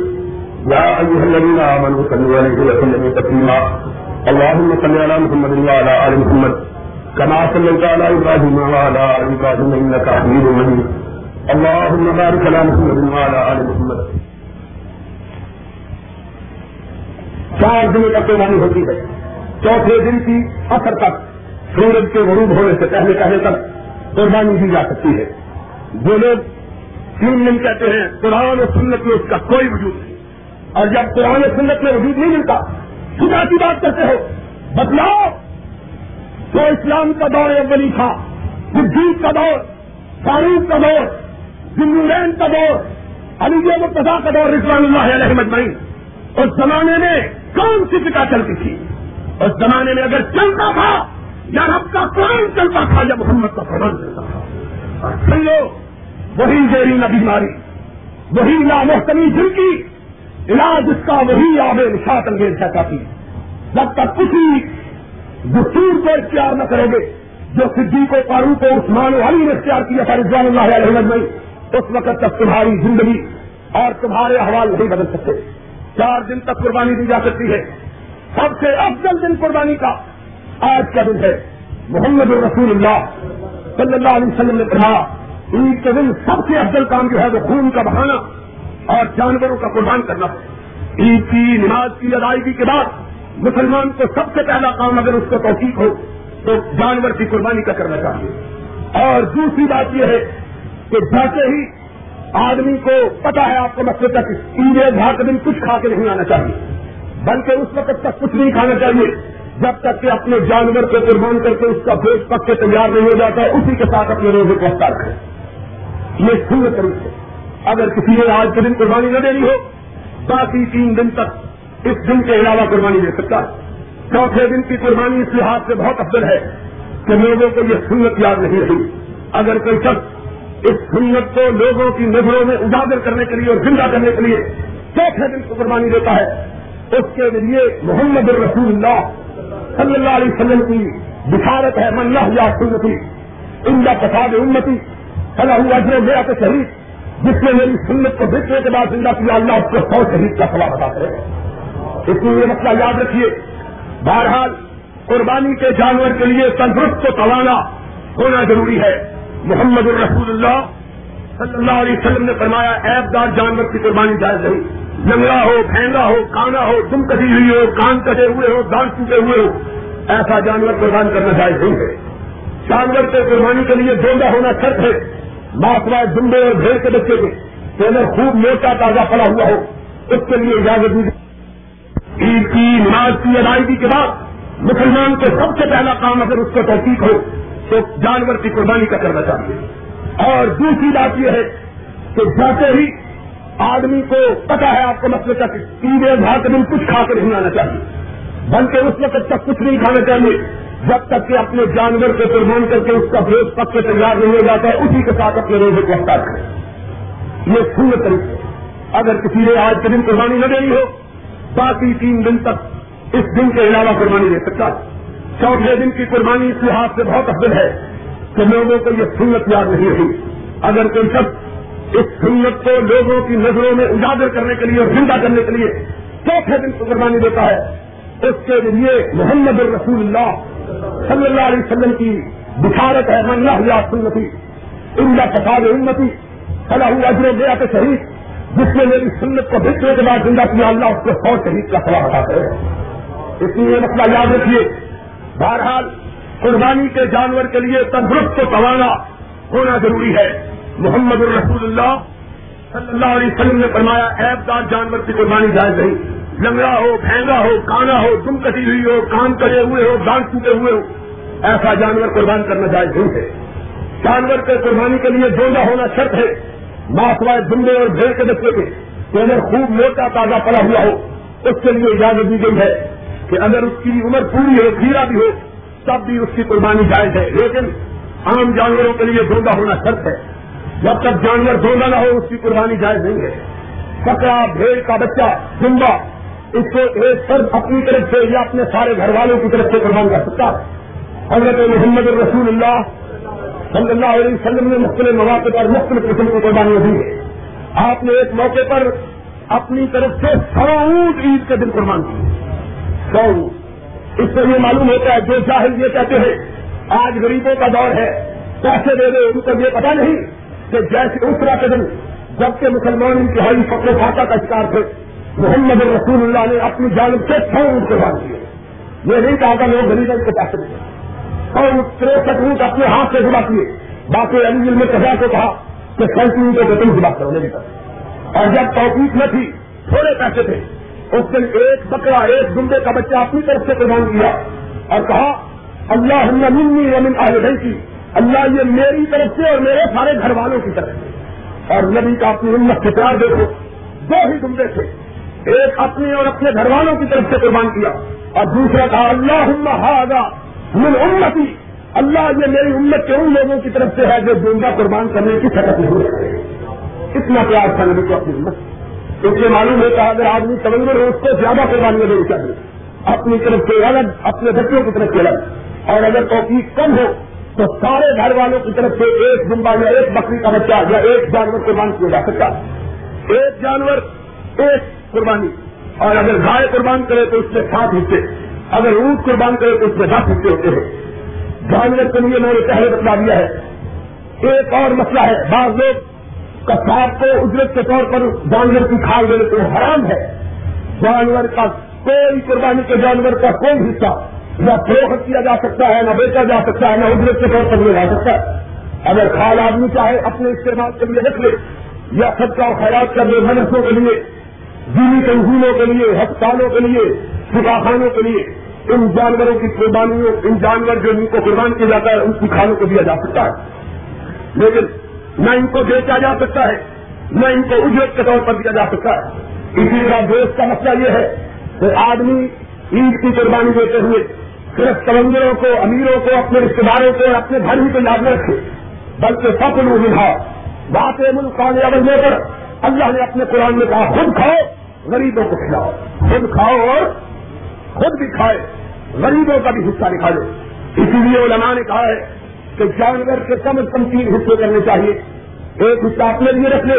يا ايها الذين امنوا صلوا عليه وسلموا تسليما اللهم صل على محمد وعلى ال محمد كما صليت على ابراهيم وعلى ال ابراهيم انك حميد مجيد. اللهم بارك على محمد وعلى ال محمد. چار دنوں تک قربانی ہوتی ہے. چوتھے دن کی اثر تک سورج کے غروب ہونے سے پہلے پہلے تک قربانی دی جا سکتی ہے. جو لوگ تین دن کہتے ہیں، قرآن و سنت میں اس کا کوئی وجود نہیں. اور جب قرآن و سنت میں وجود نہیں ملتا خدا کی بات کرتے ہو۔ بتلاؤ تو اسلام کا دور اولی تھا جدید کا دور، فاروق کا دور جنورین کا دور، علی مرتضا کا دور، رضوان اللہ علیہ مجمعین اس زمانے میں کون سی فکا چلتی تھی؟ اس زمانے میں اگر چلتا تھا، یا رب کا قرآن چلتا تھا، یا محمد کا قرآن چلتا تھا۔ اور سن لو، وہی زیری نہ بیماری وہی محکمی دل کی علاج اس کا وہی آب نشاط انگیز ہے کافی۔ جب تک کسی دستور کو اختیار نہ کرو گے، جو صدیق کو فاروق کو عثمان و علی نے اختیار کیا تھا رضوان اللہ علیہ میں، اس وقت تک تمہاری زندگی اور تمہارے حوال نہیں بدل سکتے۔ چار دن تک قربانی دی جا سکتی ہے۔ سب سے افضل دن قربانی کا آج کا دن ہے۔ محمد الرسول اللہ صلی اللہ علیہ وسلم نے کہا عید کے دن سب سے افضل کام جو ہے وہ خون کا بہانا اور جانوروں کا قربان کرنا ہے عید کی نماز کی ادائیگی کے بعد مسلمان کو سب سے پہلا کام اگر اس کو توفیق ہو تو جانور کی قربانی کا کرنا چاہیے۔ اور دوسری بات یہ ہے کہ جیسے ہی آدمی کو پتا ہے آپ کو مسئلہ تک انڈیا گھر کے دن کچھ کھا کے نہیں آنا چاہیے، بلکہ اس وقت تک کچھ نہیں کھانا چاہیے، جب تک کہ اپنے جانور کو قربان کر کے اس کا گوشت پک کے تیار نہیں ہو جاتا، اسی کے ساتھ اپنے روزے کو افطار کریں۔ یہ سن طریقے۔ اگر کسی نے آج کے دن قربانی نہ دینی ہو، باقی تین دن تک اس دن کے علاوہ قربانی دے سکتا ہے۔ چوتھے دن کی قربانی اس لحاظ سے بہت افضل ہے کہ لوگوں کو یہ سنت یاد نہیں رہی۔ اگر کوئی شخص اس سنت کو لوگوں کی نظروں میں اجاگر کرنے کے لیے اور زندہ کرنے کے لیے چوتھے دن کو قربانی دیتا ہے، اس کے ذریعے محمد الرسول اللہ صلی اللہ علیہ وسلم کی بشارت ہے، من اللہ یا سنتی، ان کا پساد امتی صلاح اجر میرا تو شہید۔ جس نے میری سنت کو دیکھنے کے بعد زندہ کیا، اللہ اس کو سو شہید کا سوال بتا کرے۔ اس لیے یہ مسئلہ یاد رکھیے۔ بہرحال، قربانی کے جانور کے لیے تندرست کو توانا ہونا ضروری ہے۔ محمد الرسول اللہ صلی اللہ علیہ وسلم نے فرمایا ایب دار جانور کی قربانی جائز نہیں۔ جنگلا ہو پھینگا ہو، کانا ہو تم کٹی ہوئی ہو، کان کٹے ہوئے ہو دان ٹوٹے ہوئے ہو، ایسا جانور قربان کرنا جائز نہیں ہے۔ جانور کے قربانی کے لیے ڈونگا ہونا شرط ہے۔ ماسوا ڈمبے اور بھیڑ کے بچے کے اگر خوب موٹا تازہ پڑا ہوا ہو، اس کے لیے اجازت دی عید کی، نماز کی، ادائیگی کے بعد مسلمان کو سب سے پہلا کام اگر اس کو توفیق ہو، تو جانور کی قربانی کا کرنا چاہیے۔ اور دوسری بات یہ ہے کہ جاتے ہی آدمی کو پتا ہے آپ کو مسئلے تک سیدھے بھا کے دن کچھ کھا کر نہیں آنا چاہیے۔ بلکہ اس وقت تک کچھ نہیں کھانا چاہیے۔ جب تک کہ اپنے جانور کو قربان کر کے اس کا فروغ پک کے تیار نہیں ہو جاتا ہے، اسی کے ساتھ اپنے روزے کو افطار کریں۔ یہ پورے طریقے اگر کسی نے آج کے دن قربانی نہ دینی ہو، باقی تین دن تک اس دن کے علاوہ قربانی دے سکتا چوتھے دن کی قربانی اس لحاظ سے بہت افضل ہے کہ لوگوں کو یہ سنت یاد نہیں رہی۔ اگر کوئی شخص اس سنت کو لوگوں کی نظروں میں اجاگر کرنے کے لیے اور زندہ کرنے کے لیے چوتھے دن کو قربانی دیتا ہے اس کے ذریعے محمد الرسول اللہ صلی اللہ علیہ وسلم کی بشارت ہے، من اللہ سنتی، ان کا فساد امتی صلاح اجر گیا کے شہید جس نے میری سنت کو بھیجنے کے بعد زندہ کیا، اللہ اس کو سو شہید کا سوال بتا ہے اس لیے مسئلہ یاد رکھیے، بہرحال قربانی کے جانور کے لیے تندرست کو توانا ہونا ضروری ہے۔ محمد الرسول اللہ صلی اللہ علیہ وسلم نے فرمایا ایب دار جانور کی قربانی جائز نہیں۔ لنگڑا ہو پھینگا ہو، کانا ہو تم کٹی ہوئی ہو کان کٹے ہوئے ہو دان ٹوٹے ہوئے ہو، ایسا جانور قربان کرنا جائز نہیں ہے۔ جانور کے قربانی کے لیے ڈونگا ہونا شرط ہے۔ ماسوائے دمبے اور بھیڑ کے بچے کے کہ اگر خوب موٹا تازہ پڑا ہوا ہو، اس کے لیے اجازت دی گئی ہے کہ اگر اس کی عمر پوری ہو، کھیرا بھی ہو، تب بھی اس کی قربانی جائز ہے۔ لیکن عام جانوروں کے لیے ڈونگا ہونا شرط ہے۔ جب تک جانور دھونا نہ ہو، اس کی قربانی جائز نہیں ہے۔ کپڑا بھیڑ کا بچہ، زندہ اس کو ایک فرد اپنی طرف سے یا اپنے سارے گھر والوں کی طرف سے قربان کر سکتا۔ حضرت محمد الرسول اللہ صلی اللہ علیہ وسلم نے مختلف مواقع پر مختلف قسم کی قربانی دی۔ ہے آپ نے ایک موقع پر اپنی طرف سے سو اونٹ عید کے دن قربان کی سو اس سے یہ معلوم ہوتا ہے، جو جاہل یہ کہتے ہیں، آج غریبوں کا دور ہے، پیسے دے دے، ان کو یہ پتا نہیں کہ جیسے دوسرا قدم جبکہ مسلمان انتہائی فخر فاقہ کا شکار تھے۔ محمد رسول اللہ نے اپنی جانب سے سو اونٹ قربان کیے۔ یہ نہیں کہا تھا لوگ غریب کے پیسے دیں اور تریسٹھ اونٹ اپنے ہاتھ سے جمع کیے۔ باقی علی علم کہا کو کہا کہ سینتی اونٹوں کو تم جمع کرو، نہیں کر اور جب توفیق نہ تھی، تھوڑے پیسے تھے۔ اس دن ایک بکرا، ایک گنڈے کا بچہ اپنی طرف سے قربان کیا اور کہا اللہ منی امن آئے کی اللہ یہ میری طرف سے اور میرے سارے گھر والوں کی طرف سے۔ اور نبی کا اپنی امت کے پیار دیکھو، دو ہی گمبے تھے۔ ایک اپنے اور اپنے گھر والوں کی طرف سے قربان کیا اور دوسرا کہا اللہ ہاگا من امتی. اللہ یہ میری امت کے ان لوگوں کی طرف سے ہے جو ڈونگا قربان کرنے کی سطح نہیں اتنا پیار تھا نبی کو اپنی امت۔ اس معلوم ہوتا ہے، اگر آدمی تمنگر ہو اس کو زیادہ قربانی دینی چاہیے۔ اپنی طرف سے الگ، اپنے بچوں کی طرف سے الگ۔ اور اگر توفیق کم ہو، تو سارے گھر والوں کی طرف سے ایک دمبا یا ایک بکری کا بچہ یا ایک جانور قربان کیا جا سکتا ایک جانور، ایک قربانی۔ اور اگر گائے قربان کرے تو اس میں سات حصے۔ اگر اونٹ قربان کرے تو اس میں دس حصے ہوتے ہیں۔ جانور کے لیے میں نے پہلے بتلا دیا ہے۔ ایک اور مسئلہ ہے، بعض لوگ کساب کو اجرت کے طور پر جانور کی کھال دینے تو حرام ہے۔ جانور کا کوئی قربانی کے جانور کا کوئی حصہ نہ فروخت کیا جا سکتا ہے، نہ بیچا جا سکتا ہے، نہ اجرت کے طور پر لیا جا سکتا ہے۔ اگر کھال آدمی چاہے، اپنے استعمال کے لیے رکھ لے، یا سب کا خیرات کر لے منسوں کے لیے دینی تنظیموں کے لیے، ہسپتالوں کے لیے شفاخانوں کے لیے۔ ان جانوروں کی قربانیوں، ان جانور جو ان کو قربان کیا جاتا ہے، ان کی کھانوں کو دیا جا سکتا ہے۔ لیکن نہ ان کو بیچا جا سکتا ہے، نہ ان کو اجرت کے طور پر دیا جا سکتا ہے۔ اسی طرح دیش کا مسئلہ یہ ہے کہ آدمی عید کی قربانی دیتے ہوئے صرف کلندروں کو، امیروں کو، اپنے رشتے داروں کو اور اپنے بھائی کو یاد نہ رکھے، بلکہ سب لوگ بات ملک قانیہ بننے پر اللہ نے اپنے قرآن میں کہا، خود کھاؤ غریبوں کو کھلاؤ۔ خود کھاؤ اور خود بھی کھائے۔ غریبوں کا بھی حصہ دکھا اسی لیے علماء نے کہا ہے کہ جانور کے کم از کم تین حصے کرنے چاہیے۔ ایک حصہ اپنے لیے رکھ لے،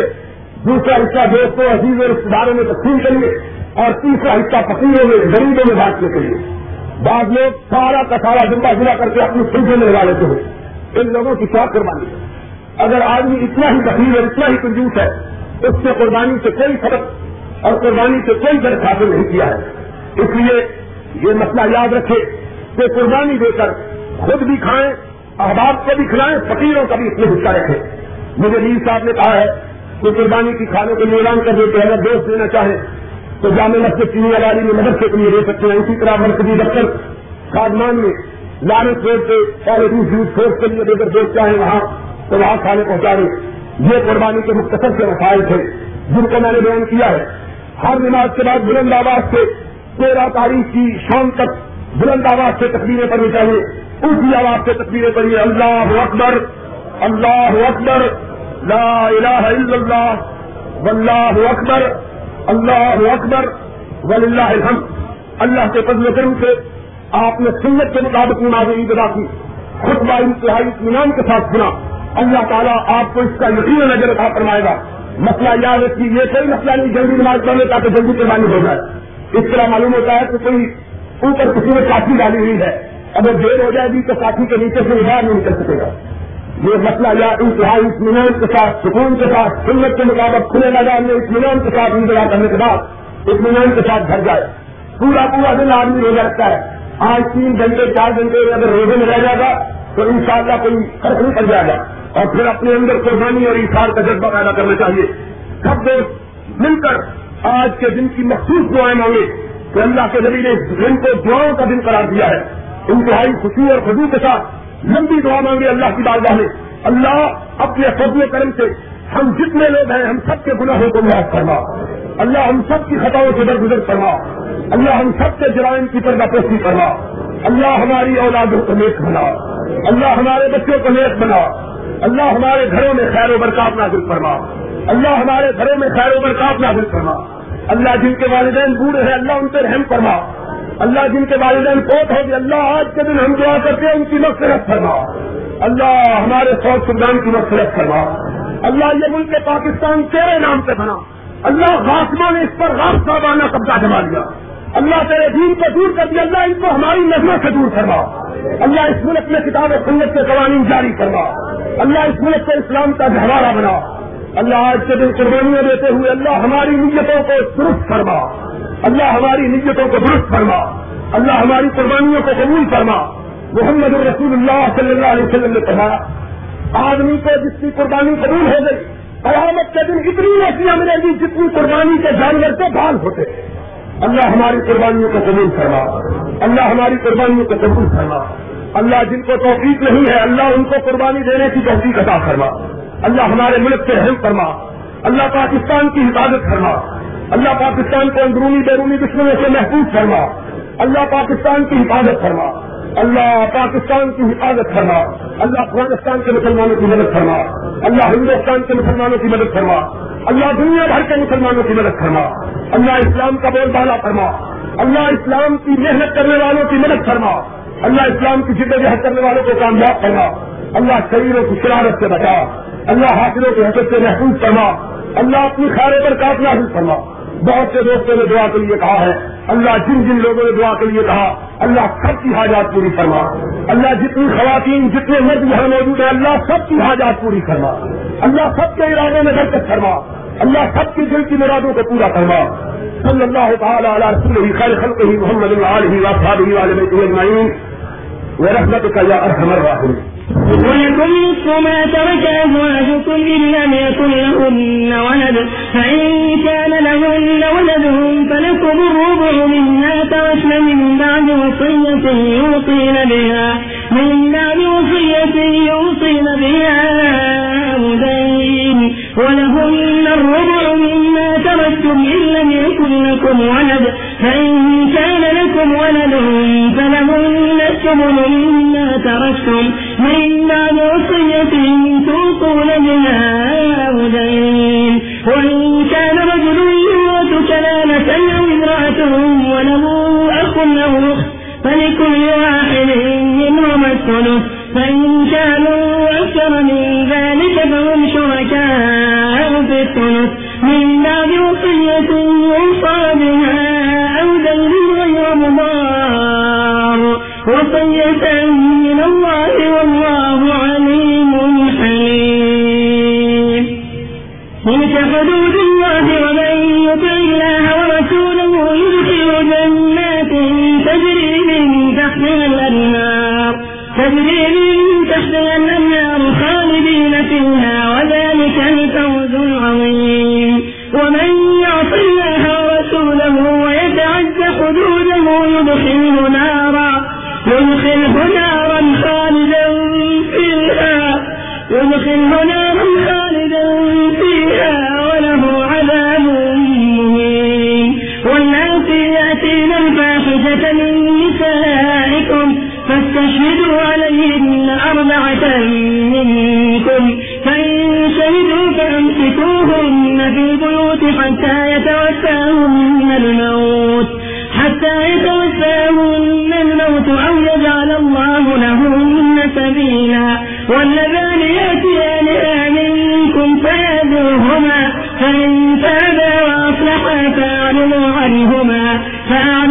دوسرا حصہ دوستوں عزیز اور رشتے داروں میں تقسیم کریے اور تیسرا حصہ فقیروں میں، غریبوں میں بانٹنے کے لیے بعض لوگ سارا کا سارا جمبا جلا کر کے اپنی سلجھے میں لگا لیتے ہیں۔ ان لوگوں کی کیا قربانی۔ اگر آدمی اتنا ہی تقریب اور اتنا ہی کنجوس ہے اس نے قربانی سے کوئی فرق اور قربانی سے کوئی درد حاصل نہیں کیا ہے۔ اس لیے یہ مسئلہ یاد رکھے کہ قربانی دے کر خود بھی کھائیں، احباب کو بھی کھلائیں، فقیروں کا بھی اس میں حصہ رکھیں۔ مجھے نیز صاحب نے کہا ہے کہ قربانی کی کھانے کے لیے اعلان کر دیتے اگر دوست دینا چاہیں تو جامع مسجد چینی والی میں مدد کے لیے دے سکتے ہیں۔ اسی طرح مرکزی دفتر سادمان میں لارنس روڈ پہ اور فورس کے لیے دے کر دوست چاہیں وہاں تو وہاں کھانے پہنچا دیں۔ یہ قربانی کے مختصر سے مسائل تھے جن کو میں نے بیان کیا ہے۔ ہر نماز کے بعد بلند آواز سے تیرہ تاریخ کی شام تک بلند آواز سے تصویریں پڑنی چاہیے۔ اسی آواز سے تصویریں پڑھیے۔ اللہ اکبر اللہ اکبر، لا الہ الا اللہ، واللہ اکبر، اللہ اکبر، وللہ الحمد۔ اللہ کے فضل کرم سے آپ نے سنت کے مطابق نماز عید ادا کی۔ خطبہ انتہائی اطمینان کے ساتھ سنا۔ اللہ تعالیٰ آپ کو اس کا یقین نظر عطا فرمائے گا۔ مسئلہ یاد ہے یہ کوئی مسئلہ نہیں، جلدی نماز پڑھنے تاکہ جلدی قربانی ہو جائے۔ اس طرح معلوم ہوتا ہے کہ کوئی اوپر کسی نے کافی ڈالی ہوئی ہے۔ اگر دیر ہو جائے گی تو کافی کے نیچے سے باہر نہیں نکل سکے گا۔ یہ مسئلہ یا انتہائی اطمینان کے ساتھ، سکون کے ساتھ، سنت کے مطابق کھلے میدان میں اطمینان کے ساتھ انتظار کرنے کے بعد اطمینان کے ساتھ گھر جائے۔ پورا پورا دن آدمی روزہ رکھتا ہے۔ آج تین گھنٹے، چار گھنٹے اگر روزے میں رہ جائے گا تو ان شاء اللہ کوئی فرق نہیں پڑ جائے گا۔ اور پھر اپنے اندر قربانی اور اشار کا جذبہ پیدا کرنا چاہیے۔ سب دوست مل کر آج کے دن کی مخصوص دعائیں مانگے کہ اللہ کے نبی نے دن کو دعاؤں کا دن قرار دیا ہے۔ انتہائی خوشی اور خدو کے ساتھ لمبی دعا مانگے اللہ کی بارگاہ میں۔ اللہ اپنے فضل و کرم سے ہم جتنے لوگ ہیں، ہم سب کے گناہوں کو معاف کرنا اللہ ہم سب کی خطاؤں سے درگزر کرنا اللہ ہم سب کے جرائم کی پردہ پوشی کرنا اللہ ہماری اولادوں کو نیک بنا۔ اللہ ہمارے بچوں کو نیک بنا۔ اللہ ہمارے گھروں میں خیر و برکات نازل فرما۔ اللہ ہمارے گھروں میں خیر و برکات نازل فرما۔ اللہ جن کے والدین بوڑھے ہیں، اللہ ان پہ رحم فرما۔ اللہ جن کے والدین پوت ہوگی اللہ آج کے دن ہم دعا کرتے ہیں، ان کی مقصرت فرما۔ اللہ ہمارے فوج سلطان کی مقصرت فرما۔ اللہ یہ ملک پاکستان تیرے نام پہ بنا۔ اللہ غاسمہ نے اس پر غاف صاحبانہ قبضہ جما لیا۔ اللہ تیرے دین کو دور کر دیا، اللہ ان کو ہماری نظروں سے دور کروا اللہ اس ملک میں کتاب و سنت کے قوانین جاری کروا اللہ اس ملک کو اسلام کا گہوارہ بنا۔ اللہ آج کے دن قربانیاں دیتے ہوئے اللہ ہماری نیتوں کو درست فرما۔ اللہ ہماری نیتوں کو درست فرما۔ اللہ ہماری قربانیوں کو قبول فرما۔ محمد الرسول اللہ صلی اللہ علیہ وسلم نے کہا آدمی کو جس کی قربانی قبول ہو گئی، قیامت کے دن اتنی ایسیاں ملے گی جتنی قربانی کے جانور کے بال ہوتے اللہ ہماری قربانیوں کو قبول فرما۔ اللہ ہماری قربانیوں کو قبول فرما۔ اللہ جن کو توفیق نہیں ہے، اللہ ان کو قربانی دینے کی توفیق عطا فرما۔ اللہ ہمارے ملک سے حل فرما۔ اللہ پاکستان کی حفاظت فرما۔ اللہ پاکستان کو اندرونی بیرونی دشمنوں سے محفوظ فرما۔ اللہ پاکستان کی حفاظت فرما۔ اللہ پاکستان کی حفاظت کرنا اللہ افغانستان کے مسلمانوں کی مدد کرنا اللہ ہندوستان کے مسلمانوں کی مدد کرنا اللہ دنیا بھر کے مسلمانوں کی مدد کرنا اللہ اسلام کا بول بالا فرما. اللہ اسلام کی محنت کرنے والوں کی مدد کرنا اللہ اسلام کی جہد کرنے والوں کو کامیاب کرنا اللہ شریروں کی شرارت سے بچا. اللہ حاصلوں کی حرکت سے محفوظ کرنا اللہ اپنی خارے پر کافی حاصل کرنا بہت سے دوستوں نے دعا کے لیے کہا ہے۔ اللہ جن جن لوگوں نے دعا کے لیے کہا، اللہ سب کی حاجات پوری کرنا اللہ جتنی خواتین، جتنے مرد یہاں موجود ہیں، اللہ سب کی حاجات پوری کرنا اللہ سب کے ارادوں میں برکت کرنا اللہ سب کی دل کی مرادوں کو پورا کرنا صلی اللہ تعالیٰ علیہ رسول خیر خلق ہی محمد اللہ علیہ وسلم والے رحمت کا یا ارحم الراحمین۔ ولكم نصف ما ترك أزواجكم إن لم يكن لهن ولد فإن كان لهن ولد فلكم الربع مما تركن من بعد وصية يوصين بها من بعد وصية يوصين بها أودين ولهن الربع مما تركتم إن لم يكن لكم ولد فإن كان لكم ولد فلهن الثمن مما تركتم من بعد وصية توصون بها أودين وإن كان رجل يورث كلالة أو امرأة وله أخ أو أخت فلكل واحد منهما الثلث. فإن كانوا أكثر من ذلك فهم شركاء في الثلث. وصية من الله والله عليم حليم تلك حدود الله ومن يطع الله ورسوله يدخل جنات تجري من تحتها الأنهار تجري من تحتها الأنهار خالدين فيها وذلك الفوز العظيم ومن يعص الله ورسوله ويتعد حدوده يدخله نارا يدخله خالدا فيها وله عذاب مهين. والناس يأتين الفاحشة من نسائكم فاستشهدوا عليهن أربعة منكم. فإن شهدوا فأمسكوهن في البيوت حتى يتوفاهن الموت. حتى يتوفاهن الموت أو يجعل الله لهن سبيلا. واللذان فأعرضوا عنهما فأعرضوا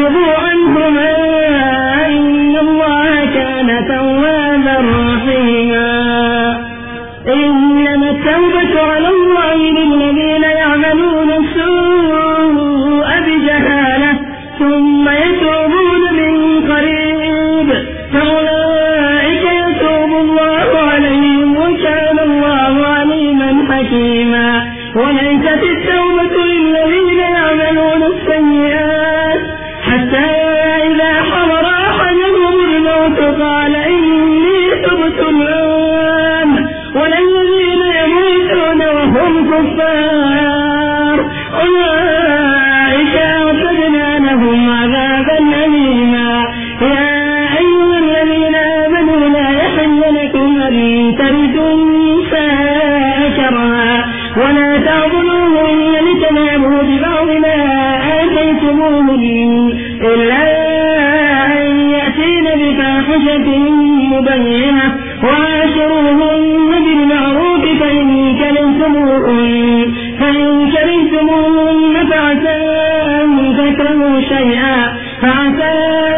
شيئا فعسى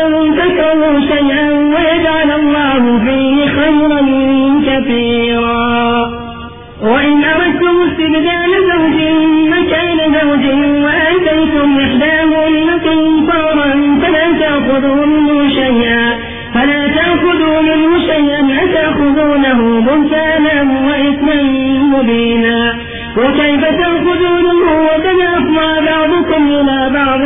أن تكرهوا شيئا ويجعل الله فيه خيرا كثيرا. وإن أردتم استبدال زوج مكان زوج وآتيتم إحداهن قنطارا فلا تأخذوا منه شيئا فلا تأخذوا منه شيئا أتأخذونه بهتانا وإثما مبينا. وكيف تأخذونه وقد أفضى بعضكم إلى بعض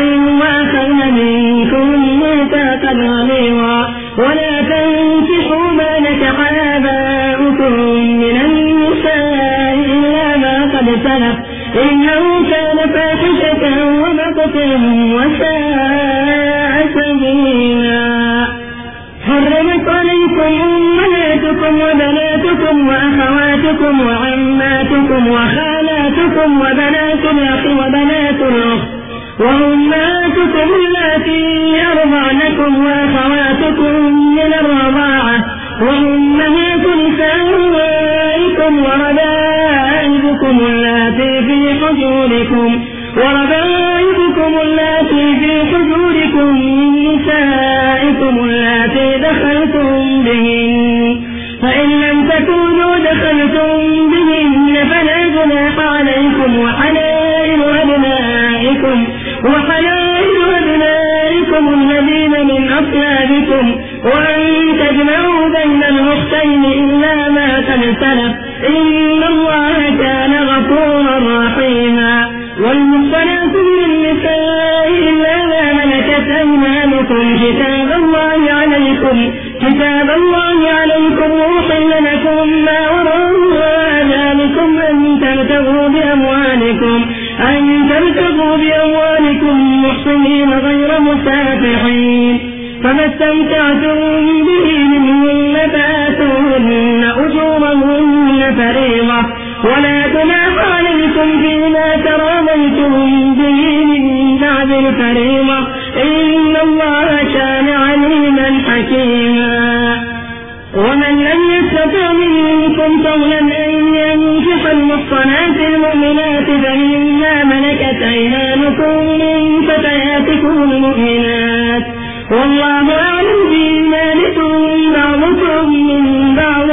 ميثاقا ولا تنكحوا ما نكح آباؤكم من النساء إلا ما قد سلف. إنه كان فاحشة ومقتا وساء سبيلا. حرمت عليكم أمهاتكم وبناتكم وأخواتكم وعماتكم وخالاتكم وبنات الأخ وبنات الأخت. وأمهاتكم اللاتي أرضعنكم وأخواتكم من الرضاعة وأمهات نسائكم وربائبكم اللاتي في حجوركم وربائبكم اللاتي في حجوركم من نسائكم اللاتي دخلتم بهن. فإن لم تكونوا دخلتم بهن فلا جناح عليكم وحلائل أبنائكم وحلائل أبنائكم الذين من أصلابكم وأن تجمعوا بين الأختين إلا من سلف إن الله كان غفورا رحيما. والمحصنات من النساء إلا ما ملكت أيمانكم. كتاب الله عليكم. كتاب الله عليكم وأحل لكم ما وراء ذلكم أن تبتغوا بأموالكم. تبتغوا بأموالكم محصنين غير مسافحين فما استمتعتم به منهن فآتوهن أجورهن فريضة ولا جناح عليكم فيما تراضيتم به من بعد الفريضة إن الله كان عليما حكيما ومن لم يستطع منكم قولا أن ينكح المحصنات المؤمنات فمما ملكت أيمانكم فتياتكم المؤمنات. والله أعلم بإيمانكم بعضكم من بعض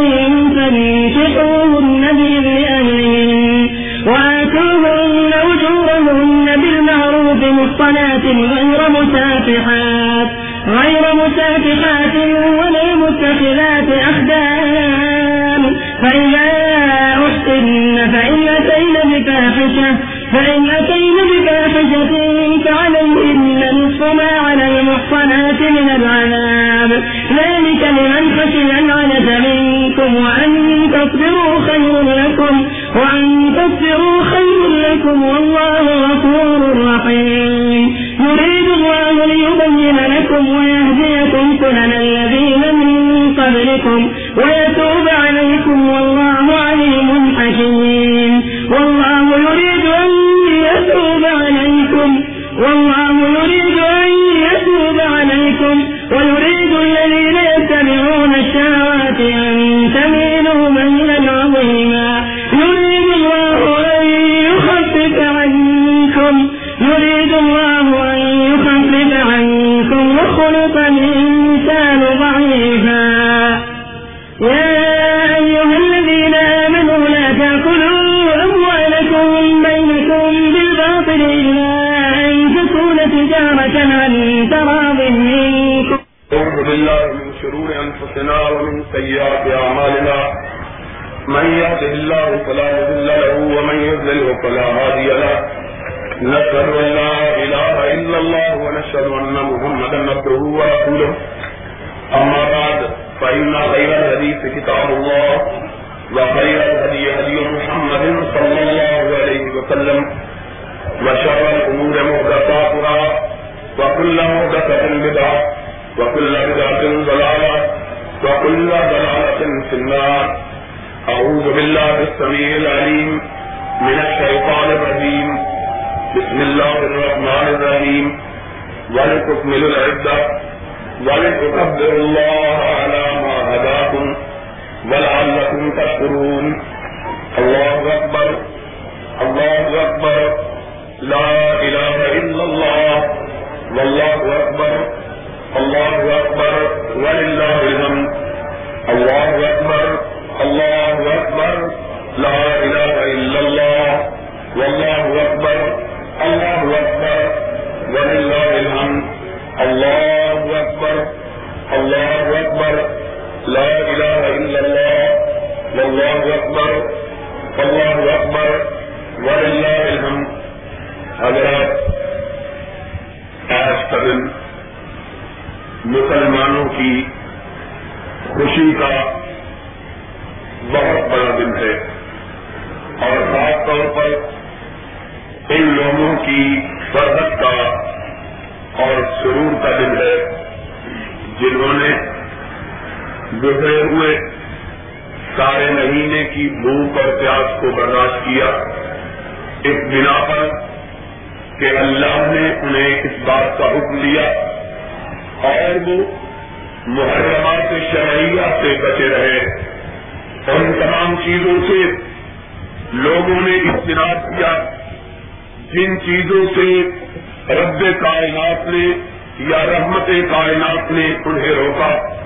بإذن وآتوهن أجورهن بالمعروف محصنات غير مسافحات. غير مسافحات ولا متخذات أخدان. فإذا أحسن فإن أتين بفاحشة. فإن أتين بفاحشة فعليهن نصف ما على المحصنات من العذاب. ذلك لمن خشي العنة منكم وأن تصبروا خير لكم وأن تصبروا خير لكم والله غفور رحيم يريد الله ليبين لكم ويهديكم سنن الذين گزرے ہوئے۔ سارے مہینے کی بھوک اور پیاس کو برداشت کیا۔ اس بنا پر کہ اللہ نے انہیں اس بات کا حکم دیا اور وہ محرمات شرعیہ سے بچے رہے۔ ان تمام چیزوں سے لوگوں نے اجتناب کیا۔ جن چیزوں سے رب کائنات نے یا رحمت کائنات نے انہیں روکا۔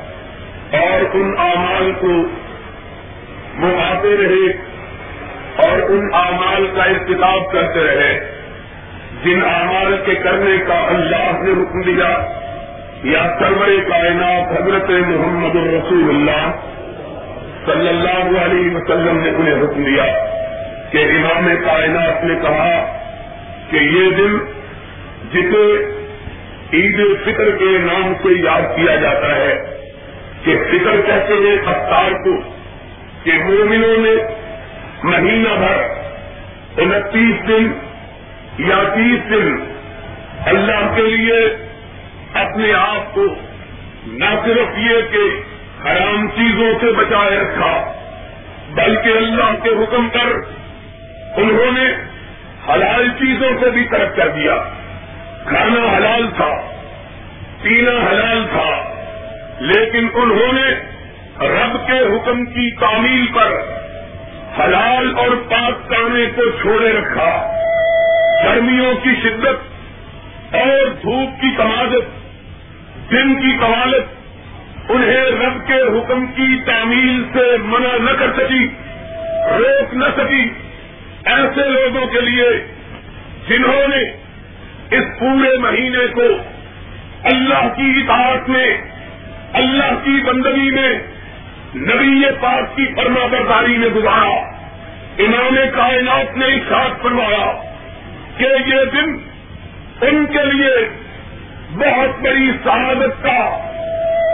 اور ان اعمال کو وہ آتے رہے اور ان اعمال کا ارتکاب کرتے رہے۔ جن اعمال کے کرنے کا اللہ نے حکم دیا، یا سرور کائنات حضرت محمد الرسول اللہ صلی اللہ علیہ وسلم نے انہیں حکم دیا کہ امام کائنات نے کہا کہ یہ دن جسے عید فطر کے نام سے یاد کیا جاتا ہے کہ فطر کہتے ہیں افطار کو کہ مومنوں نے مہینہ بھر انتیس دن یا تیس دن اللہ کے لیے اپنے آپ کو نہ صرف یہ کہ حرام چیزوں سے بچائے رکھا، بلکہ اللہ کے حکم پر انہوں نے حلال چیزوں سے بھی ترک کر دیا۔ کھانا حلال تھا، پینا حلال تھا۔ لیکن انہوں نے رب کے حکم کی تعمیل پر حلال اور پاک کانے کو چھوڑے رکھا۔ گرمیوں کی شدت اور دھوپ کی کمادت دن کی قوالت انہیں رب کے حکم کی تعمیل سے منع نہ کر سکی، روک نہ سکی۔ ایسے لوگوں کے لیے جنہوں نے اس پورے مہینے کو اللہ کی اطاعت میں اللہ کی بندگی میں نبی پاک کی فرما برداری میں گزارا۔ امام کائنات نے اشاعت فرمایا کہ یہ دن ان کے لیے بہت بڑی سعادت کا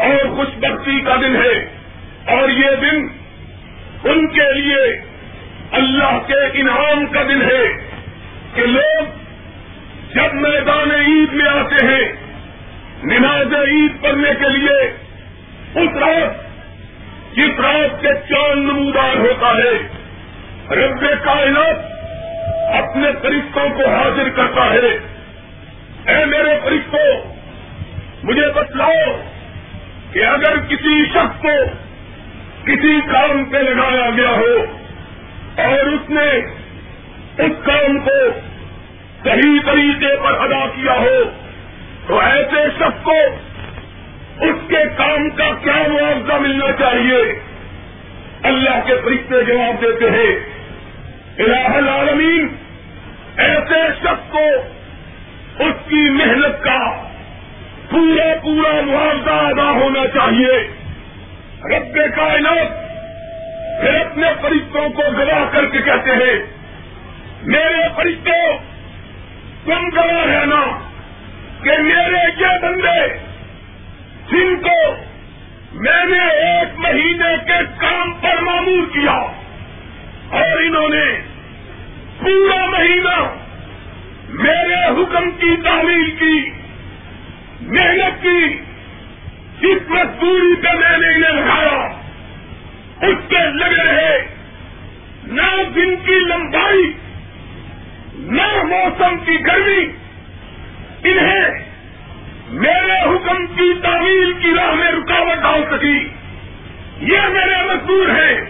اور خوش بختی کا دن ہے۔ اور یہ دن ان کے لیے اللہ کے انعام کا دن ہے کہ لوگ جب میدان عید میں آتے ہیں، نماز عید پڑھنے کے لیے اس رات جس رات کے چاند نمودار ہوتا ہے، رب کائنات اپنے فرشتوں کو حاضر کرتا ہے۔ اے میرے فرشتوں مجھے بتلاؤ کہ اگر کسی شخص کو کسی کام پہ لگایا گیا ہو اور اس نے اس کام کو صحیح طریقے پر ادا کیا ہو، تو ایسے شخص کو اس کے کام کا کیا معاوضہ ملنا چاہیے؟ اللہ کے فرشتے جواب دیتے ہیں، الہ العالمین، ایسے شخص کو اس کی محنت کا پورا پورا معاوضہ ادا ہونا چاہیے۔ رب کائنات پھر اپنے فرشتوں کو گواہ کر کے کہتے ہیں، میرے فرشتوں، تم گواہ ہے نا کہ میرے یہ بندے جن کو میں نے ایک مہینے کے کام پر معمول کیا اور انہوں نے پورا مہینہ میرے حکم کی تعمیل کی، محنت کی جس مزدوری پہ میں نے انہیں لگایا۔ اس کے لگے رہے نہ دن کی لمبائی، نہ موسم کی گرمی، انہیں میرے حکم کی تعمیل کی راہ میں رکاوٹ ڈال سکی۔ یہ میرے مزدور ہیں۔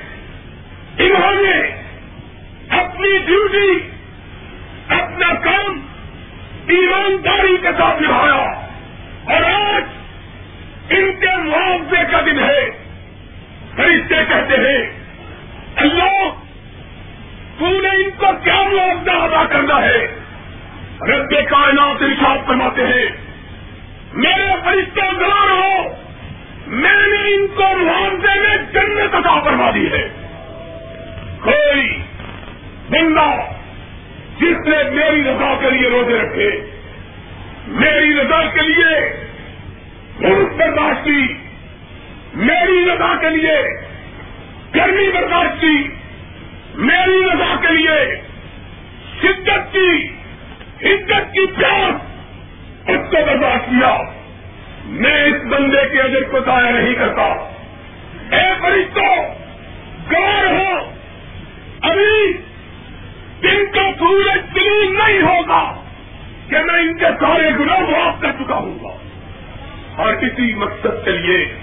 انہوں نے اپنی ڈیوٹی اپنا کام ایمانداری کے ساتھ نبھایا۔ اور آج ان کے معاوضے کا دن ہے۔ فرشتے کہتے ہیں، اللہ، تو نے ان کو کیا معاوضہ ادا کرنا ہے؟ رب کائنات ارشاد فرماتے ہیں میرے فرشتے گرار ہو، میں نے ان کو معاوضے میں جنت عطا کروا دی ہے۔ کوئی بندہ جس نے میری رضا کے لیے روزے رکھے، میری رضا کے لیے برداشت کی، میری رضا کے لیے گرمی برداشت کی، میری رضا کے لیے شدت کی، عزت کی پیاس اس کو برداشت کیا؟ میں اس بندے کے اجر کو ضائع نہیں کرتا۔ اے فرشتوں گوار ہو ابھی جن کا سورج دلیل نہیں ہوگا کہ میں ان کے سارے گناہ معاف کر چکا ہوں گا۔ اور کسی مقصد کے لیے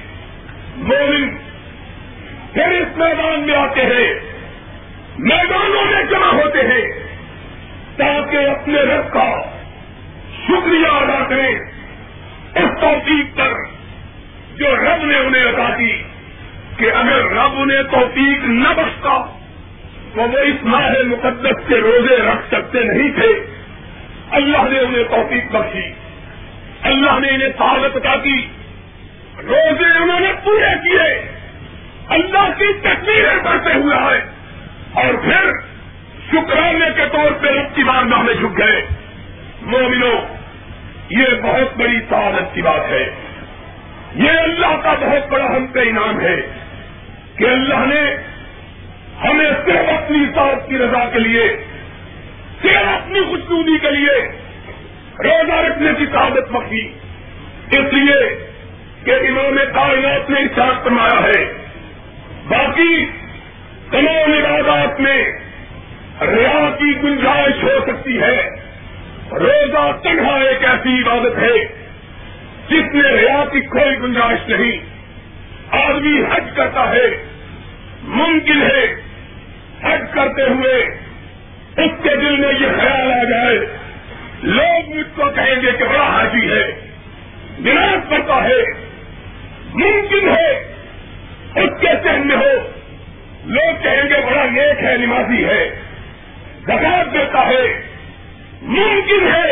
مومن پھر اس میدان میں آتے ہیں، میدانوں میں جمع ہوتے ہیں، تاکہ اپنے رب کا شکریہ ادا کریں۔ اس توفیق پر جو رب نے انہیں ادا کی کہ اگر رب انہیں توفیق نہ بچتا تو وہ اس ماہ مقدس کے روزے رکھ سکتے نہیں تھے۔ اللہ نے انہیں توفیق بخشی۔ اللہ نے انہیں سہولت ادا کی۔ روزے انہوں نے پورے کیے۔ اللہ کی تکلیف تکبیریں پڑھتے ہوئے آئے۔ اور پھر شکرانے کے طور پہ رب کی بارگاہ میں جھک گئے۔ مومنوں یہ بہت بڑی سعادت کی بات ہے۔ یہ اللہ کا بہت بڑا ہم کا انعام ہے کہ اللہ نے ہمیں صرف اپنی ساتھ کی رضا کے لیے، صرف اپنی خوشنودی کے لیے روزہ رکھنے کی سعادت بخی اس لیے کہ امام کائنات نے اشاعت فرمایا ہے، باقی تمام عبادات میں ریا کی گنجائش ہو سکتی ہے۔ روزہ تنہا ایک ایسی عبادت ہے جس میں ریا کی کوئی گنجائش نہیں۔ آدمی حج کرتا ہے، ممکن ہے حج کرتے ہوئے اس کے دل میں یہ خیال آ جائے۔ لوگ مجھ کو کہیں گے کہ بڑا حاجی ہے نراش کرتا ہے، ممکن ہے اس کے ذہن میں ہو۔ لوگ کہیں گے بڑا نیک ہے، نمازی ہے زکات دیتا ہے۔ ممکن ہے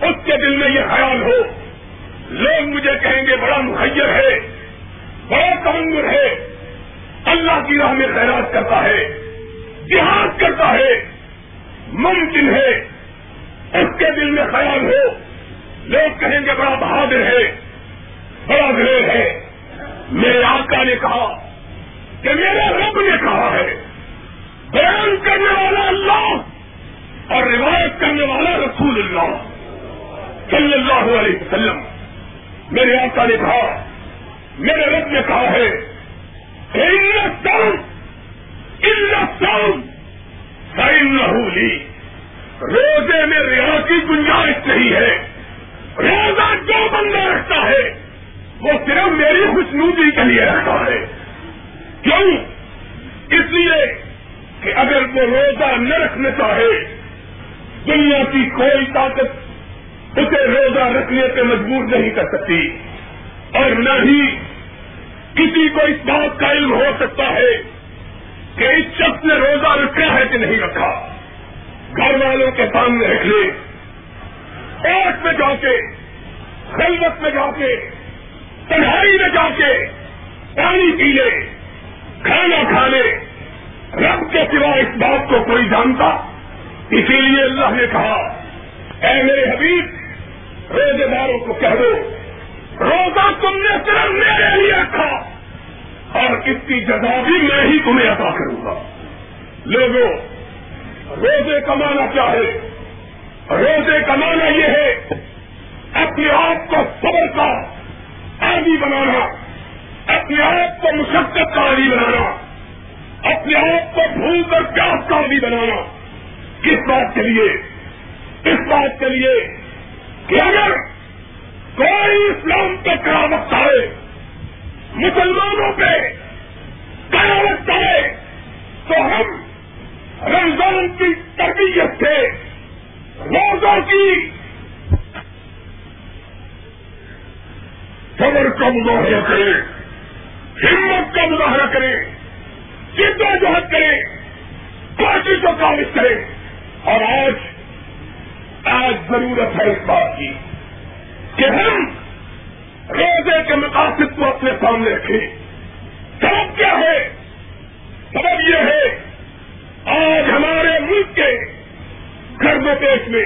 اس کے دل میں یہ خیال ہو۔ لوگ مجھے کہیں گے، بڑا مخیر ہے، بڑا کمنگر ہے۔ اللہ کی راہ میں خیرات کرتا ہے، جہاد کرتا ہے۔ ممکن ہے اس کے دل میں خیال ہو۔ لوگ کہیں گے، بڑا بہادر ہے، بڑا دلیر ہے۔ میرے آقا نے کہا کہ میرے رب نے کہا ہے، بیان کرنے والا اللہ اور روایت کرنے والا رسول اللہ صلی اللہ علیہ وسلم۔ میرے آقا نے کہا، میرے رب نے کہا ہے روزے میں ریا کی گنجائش نہیں ہے۔ روزہ جو بندہ رکھتا ہے، وہ صرف میری خوشنودی کے لیے رکھتا ہے۔ کیوں؟ اس لیے کہ اگر وہ روزہ نہ رکھنا چاہے دنیا کی کوئی طاقت اسے روزہ رکھنے پہ مجبور نہیں کر سکتی۔ اور نہ ہی کسی کو اس بات کا علم ہو سکتا ہے کہ اس شخص نے روزہ رکھا ہے کہ نہیں رکھا۔ گھر والوں کے سامنے رکھ لے۔ پیٹ میں جا کے، خلوت میں جا کے، تنہائی میں جا کے پانی پی لے، کھانا کھا لے۔ رب کے سوا اس بات کو کوئی جانتا اسی لیے اللہ نے کہا، اے میرے حبیب روزے داروں کو کہہ دو۔ روزہ تم نے صرف میرے لیے رکھا۔ اور اس کی جگہ بھی میں ہی تمہیں عطا کروں گا۔ لوگوں روزے کمانا چاہے روزے کمانا یہ ہے، اپنے آپ کو صبر کا عادی بنانا، اپنے آپ کو مشقت کا عادی بنانا، اپنے آپ کو بھول کر پیاس کا عادی بنانا۔ کس بات کے لیے؟ اس بات کے لیے کہ اگر کوئی اسلام پہ کراوت آئے، مسلمانوں پہ کراوت آئے، تو ہم رمضان کی تربیت سے روزوں کی صبر کا مظاہرہ کریں، ہمت کا مظاہرہ کریں، جد و جہد کریں کوشش و کاوش کریں۔ اور آج آج ضرورت ہے اس بات کی کہ ہم روزے کے مقاصد کو اپنے سامنے رکھیں۔ سبب کیا ہے؟ سبب یہ ہے، آج ہمارے ملک کے گھر پیش میں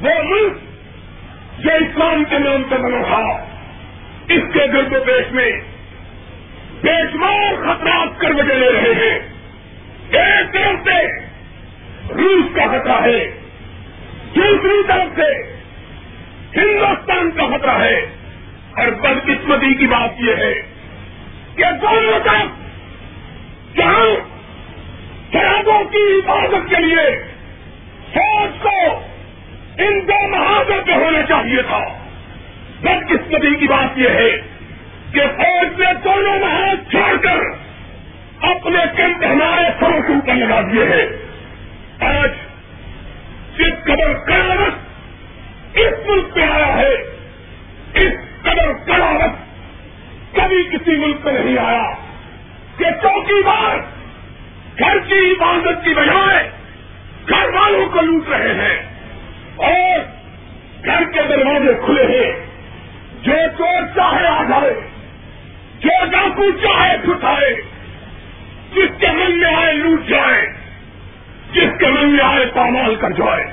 وہ ملک جو اسلام کے نام سے بنا تھا، اس کے گرد و پیش میں بے شمار خطرات کر بجے لے رہے ہیں۔ ایک طرف سے روس کا خطرہ ہے۔ دوسری طرف سے ہندوستان کا خطرہ ہے۔ اور بدقسمتی کی بات یہ ہے کہ دونوں طرف جہاں شرابوں کی حفاظت کے لیے فوج کو ان دو محاذوں پہ ہونا چاہیے تھا۔ بدقسمتی کی بات یہ ہے کہ فوج نے دونوں محاذ چھوڑ کر اپنے کیمپ ہمارے سروں کے اوپر لگا دیے ہیں۔ آج جس قدر کڑاوت اس ملک میں آیا ہے۔ اس قدر کڑاوت کبھی کسی ملک میں نہیں آیا۔ کہ چوکی بار گھر کی عبادت کی بجائے گھر والوں کو لوٹ رہے ہیں۔ اور گھر کے دروازے کھلے ہیں۔ جو چور چاہے آ جائے، جو ڈاکو چاہے چھٹائے من میں آئے لوٹ جائے۔ جس کے من میں آئے پامال کر جائے۔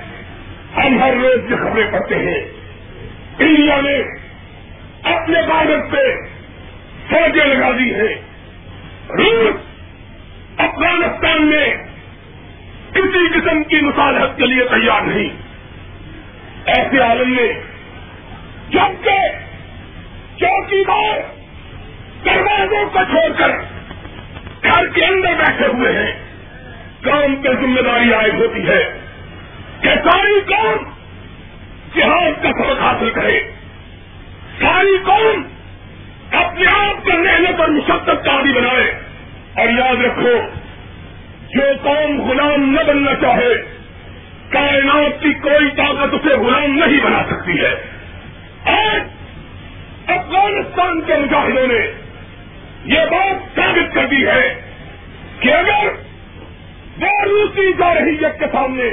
ہم ہر روز یہ خبریں پڑھتے ہیں۔ انڈیا نے اپنے بھارت پہ فوجیں لگا دی ہیں۔ روس، افغانستان میں کسی قسم کی مصالحت کے لیے تیار نہیں۔ ایسے عالم میں جبکہ چوکی دار دروازوں کو چھوڑ کر گھر کے اندر بیٹھے ہوئے ہیں۔ کام پہ ذمہ داری عائد ہوتی ہے کہ ساری قوم جہاز کا سبق حاصل کرے۔ ساری قوم اپنے آپ کو محنت اور مشقت کا عادی بنائے۔ اور یاد رکھو، جو قوم غلام نہ بننا چاہے، کائنات کی کوئی طاقت اسے غلام نہیں بنا سکتی ہے۔ آج افغانستان کے مجاہدوں نے یہ بات ثابت کر دی ہے کہ اگر وہ روسی جارحیت کے سامنے۔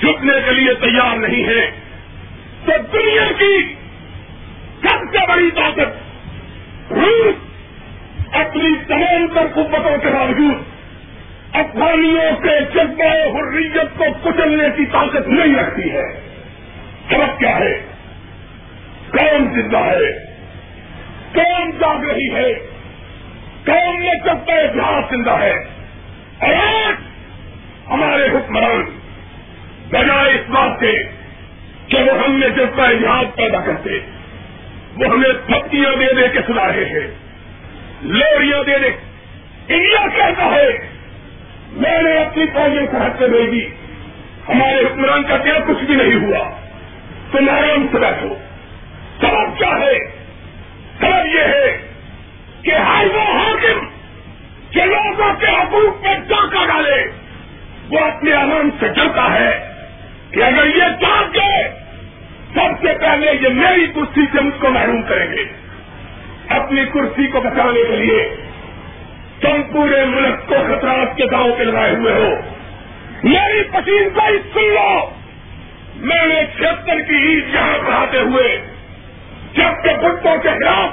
جھکنے کے لیے تیار نہیں ہے۔ تو دنیا کی سب سے بڑی طاقت روس اپنی تمام تر قوتوں کے باوجود افغانیوں کے جذبہ حریت کو کچلنے کی طاقت نہیں رکھتی ہے۔ سبق کیا ہے؟ کون زندہ ہے؟ کون جاگ رہی ہے؟ کون میں جذبہ جہاز زندہ ہے؟ اور آج ہمارے حکمران بجائے اس بات کے کہ وہ ہم نے جذبہ جہاز پیدا کرتے، وہ ہمیں پھپتیاں دے دے کے سنا رہے ہیں لوڑیاں دے دے انڈیا کہتا ہے، میں نے اپنی فوجیں سرحد سے بھیجی، ہمارے حکمران کا کیا کچھ بھی نہیں ہوا تم آرام سے بیٹھو سبب کیا ہے؟ سبب یہ ہے کہ ہر وہ حاکم جو لوگوں کے حقوق پہ ڈاکہ ڈالے۔ وہ اپنے آرام سے ڈرتا ہے کہ اگر یہ چاہ گئے سب سے پہلے یہ میری کرسی سے مجھ کو محروم کریں گے۔ اپنی کرسی کو بچانے کے لیے تم پورے ملک کو خطرات کے داؤں پہ لگائے ہوئے ہو۔ میری پسند کا سن لو۔ میں نے چھتر کی عید یہاں پڑھاتے ہوئے جبکہ بٹوں کے خلاف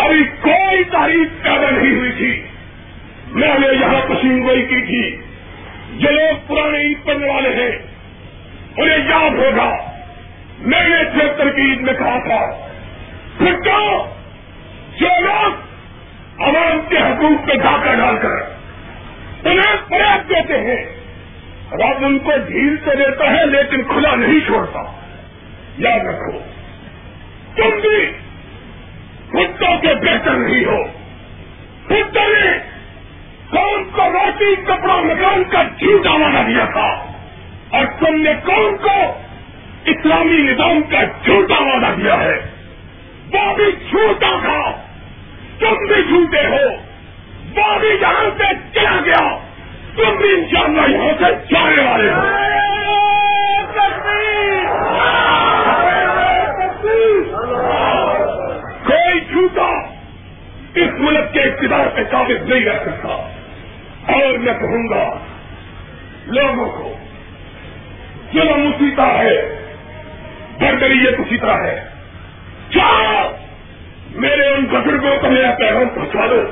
ابھی کوئی تاریخ پیدا نہیں ہوئی تھی۔ میں نے یہاں پسند گوئی کی تھی۔ جو لوگ پرانے عید پڑھنے والے ہیں، انہیں یاد ہوگا۔ میں نے چھتر کی عید میں کہا تھا بٹوں جو لوگ عوام کے حقوق پہ ڈاکہ ڈال کر انہیں پریاس دیتے ہیں، رب ان کو ڈھیل تو دیتا ہے، لیکن کھلا نہیں چھوڑتا۔ یاد رکھو، تم بھی کتوں کے بہتر نہیں ہو۔ کتوں نے کون کو روٹی کپڑا مکان کا جھوٹا وعدہ دیا تھا؟ اور تم نے کون کو اسلامی نظام کا جھوٹا وعدہ دیا ہے؟ وہ بھی جھوٹا تھا۔ تم بھی جھوٹے ہو۔ وہ بھی جہاں سے چلا گیا۔ تم بھی انشاءاللہ یہاں سے جانے والے ہو۔ کوئی جھوٹا اس ملک کے اقتدار پہ قابل نہیں رہ سکتا۔ اور میں کہوں گا لوگوں کو، ظلم اسی طرح ہے، بربریت اسی طرح ہے۔ چار میرے ان بزرگوں کو میرا پیغام پہنچا دو،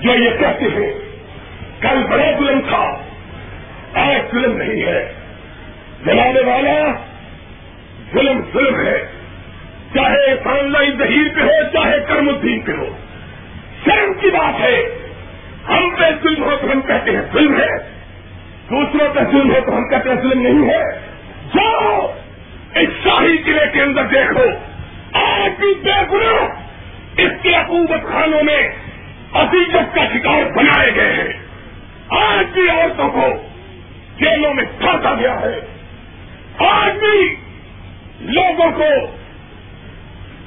جو یہ کہتے ہیں، کل بڑا ظلم تھا، آج ظلم نہیں ہے۔ جلانے والا، ظلم ظلم ہے۔ چاہے آن لائن ظہیر پہ ہو، چاہے کرم الدین پہ ہو شرم کی بات ہے ہم پہ ظلم ہو تو ہم کہتے ہیں ظلم ہے۔ دوسروں پہ ظلم ہو تو ہم کہتے ہیں ظلم نہیں ہے۔ جاؤ، اس شاہی قلعے کے اندر دیکھو۔ آج بھی بے گنا اس کے حکومت خانوں میں عزیزت کا شکار بنائے گئے ہیں۔ آج بھی عورتوں کو جیلوں میں پھانسا گیا ہے۔ آج بھی لوگوں کو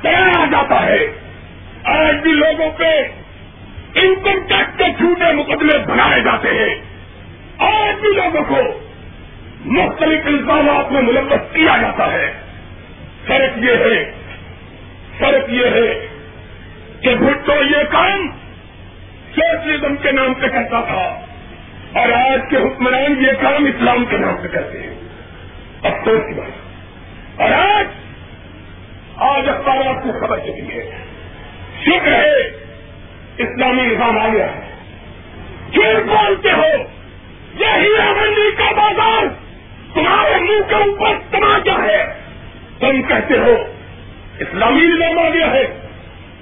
کرایا جاتا ہے۔ آج بھی لوگوں پہ انکم ٹیکس کے جھوٹے مقدمے بنائے جاتے ہیں۔ آج بھی لوگوں کو مختلف الزامات میں ملوث کیا جاتا ہے۔ فرق یہ ہے، فرق یہ ہے کہ بھٹو یہ کام سوشلزم کے نام پہ کرتا تھا، اور آج کے حکمران یہ کام اسلام کے نام پہ کرتے ہیں۔ افسوس کی بات۔ اور آج آج اخبارات کو خبر چلی ہے۔ شکر ہے اسلامی نظام آ گیا۔ ہے بولتے ہو یہی منڈی کا بازار تمہارے منہ کے اوپر تماچا ہے۔ تم کہتے ہو، اسلامی نظام آ گیا ہے۔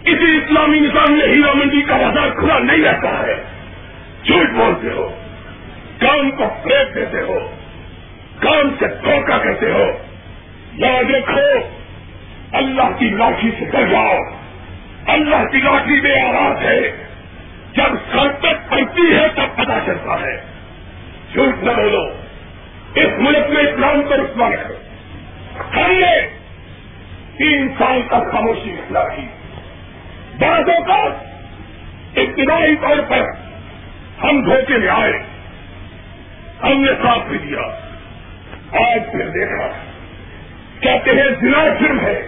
کسی اسلامی نظام میں ہیرا منڈی کا بازار کھلا نہیں رہتا ہے۔ جھوٹ بولتے ہو، کام کو فریک دیتے ہو، کام سے دھوکہ کہتے ہو۔ یاد رکھو اللہ کی لاٹھی سے ڈر جاؤ۔ اللہ کی لاٹھی میں آواز ہے۔ جب سرکت پڑتی ہے تب پتا چلتا ہے۔ جھوٹ نہ بولو۔ اس ملک میں اسلام پر رسوا کرو ہم نے تین سال تک خاموشی اختیار کی۔ بعضوں کا ابتدائی طور پر ہم دھوکے میں آئے۔ ہم نے ساتھ بھی دیا۔ آج پھر دیکھا۔ کہتے ہیں زنا جرم ہے۔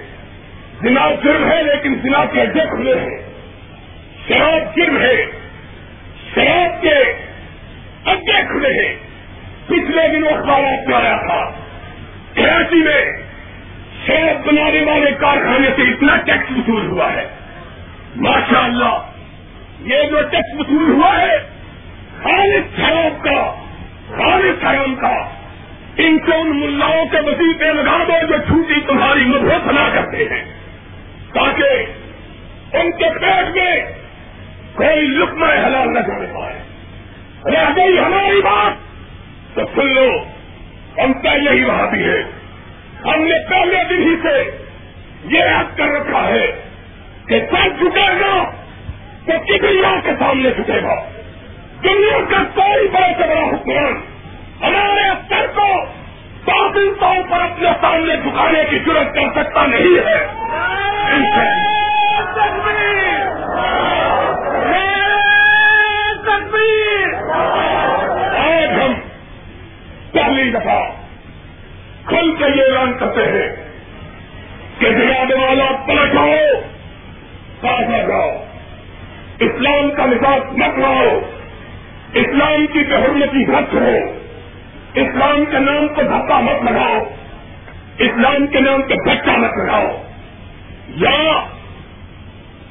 زنا جرم ہے لیکن زنا کے اڈے کھلے ہیں شراب جرم ہے۔ شراب کے اڈے کھلے ہیں۔ پچھلے دنوں اخبارات میں آیا تھا۔ کراچی میں شراب بنانے والے کارخانے سے اتنا ٹیکس وصول ہوا ہے۔ ماشاء اللہ یہ جو ٹیکس وصول ہوا ہے خالد شراب کا خالد حرام کا۔ ان کو ان ملاؤں کے وسیع لگا دو جو چھوٹی تمہاری مدھو بنا کرتے ہیں تاکہ ان کے پیٹ میں کوئی لکما حلال نہ جانے پائے۔ رہ گئی ہماری بات، تو سن لو، ہم پہلے ہی وہاں بھی ہے۔ ہم نے پہلے دن ہی سے یہ یاد کر رکھا ہے کہ سر جھکے گا تو کسی کے سامنے جھکے گا۔ دنیا کا کوئی بڑے سے بڑا حکمران ہمارے افسر کو باطل طور پر اپنے سامنے جھکانے کی ضرورت کر سکتا نہیں ہے۔ آج ہم پہلی دفعہ کھل کے یہ اعلان کرتے ہیں کہ جناب والا پلٹاؤ ساتھ جاؤ۔ اسلام کا مزاج مت لاؤ۔ اسلام کی بحرمتی رد ہو اسلام کے نام کو دھکا مت لگاؤ۔ اسلام کے نام پہ بچہ مت لگاؤ۔ یا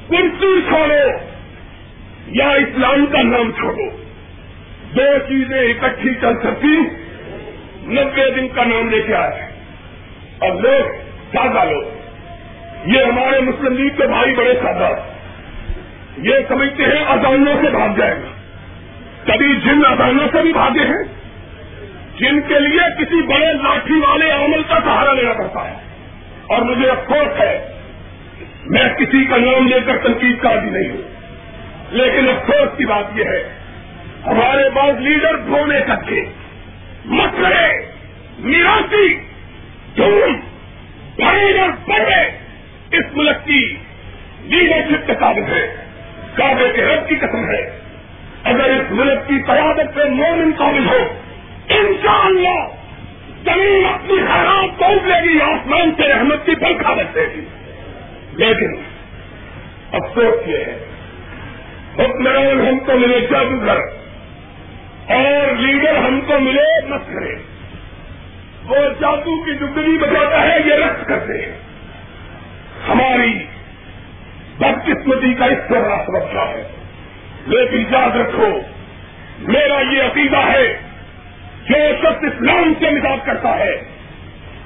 کرسی چھوڑو۔ یا اسلام کا نام چھوڑو۔ دو چیزیں اکٹھی چل سکتی نبے دن کا نام لے کے آئے اور لوگ سادہ لوگ۔ یہ ہمارے مسلم لیگ کے بھائی بڑے سادہ یہ سمجھتے ہیں ازانوں سے بھاگ جائے گا۔ کبھی جن ازانوں سے بھی بھاگے ہیں۔ جن کے لیے کسی بڑے لاٹھی والے عمل کا سہارا لینا پڑتا ہے۔ اور مجھے افسوس ہے، میں کسی کا نام لے کر تنقید کا بھی نہیں ہوں۔ لیکن افسوس کی بات یہ ہے، ہمارے پاس لیڈر دھونے تک کے، مسئلے میراسی دھوم بڑے اور بڑے، اس ملک کی لیڈرشپ کے ثابت ہے کابے کے رب کی قسم ہے۔ اگر اس ملک کی قیادت سے مومن قابل ہو، انشاءاللہ زمین اپنی حیرات پہنچ لے گی، آسمان سے احمد کی پنکھا رکھے گی۔ لیکن افسوس یہ ہے حکمران ہم کو ملے جادوگر اور لیڈر ہم کو ملے مسکرے وہ جادو کی ڈگری بتاتا ہے، یہ رقص کرتے ہیں۔ ہماری بدقسمتی کا اس سے بڑا سبب کیا ہے۔ لیکن یاد رکھو، میرا یہ عقیدہ ہے، جو شخص اسلام سے مزاج کرتا ہے،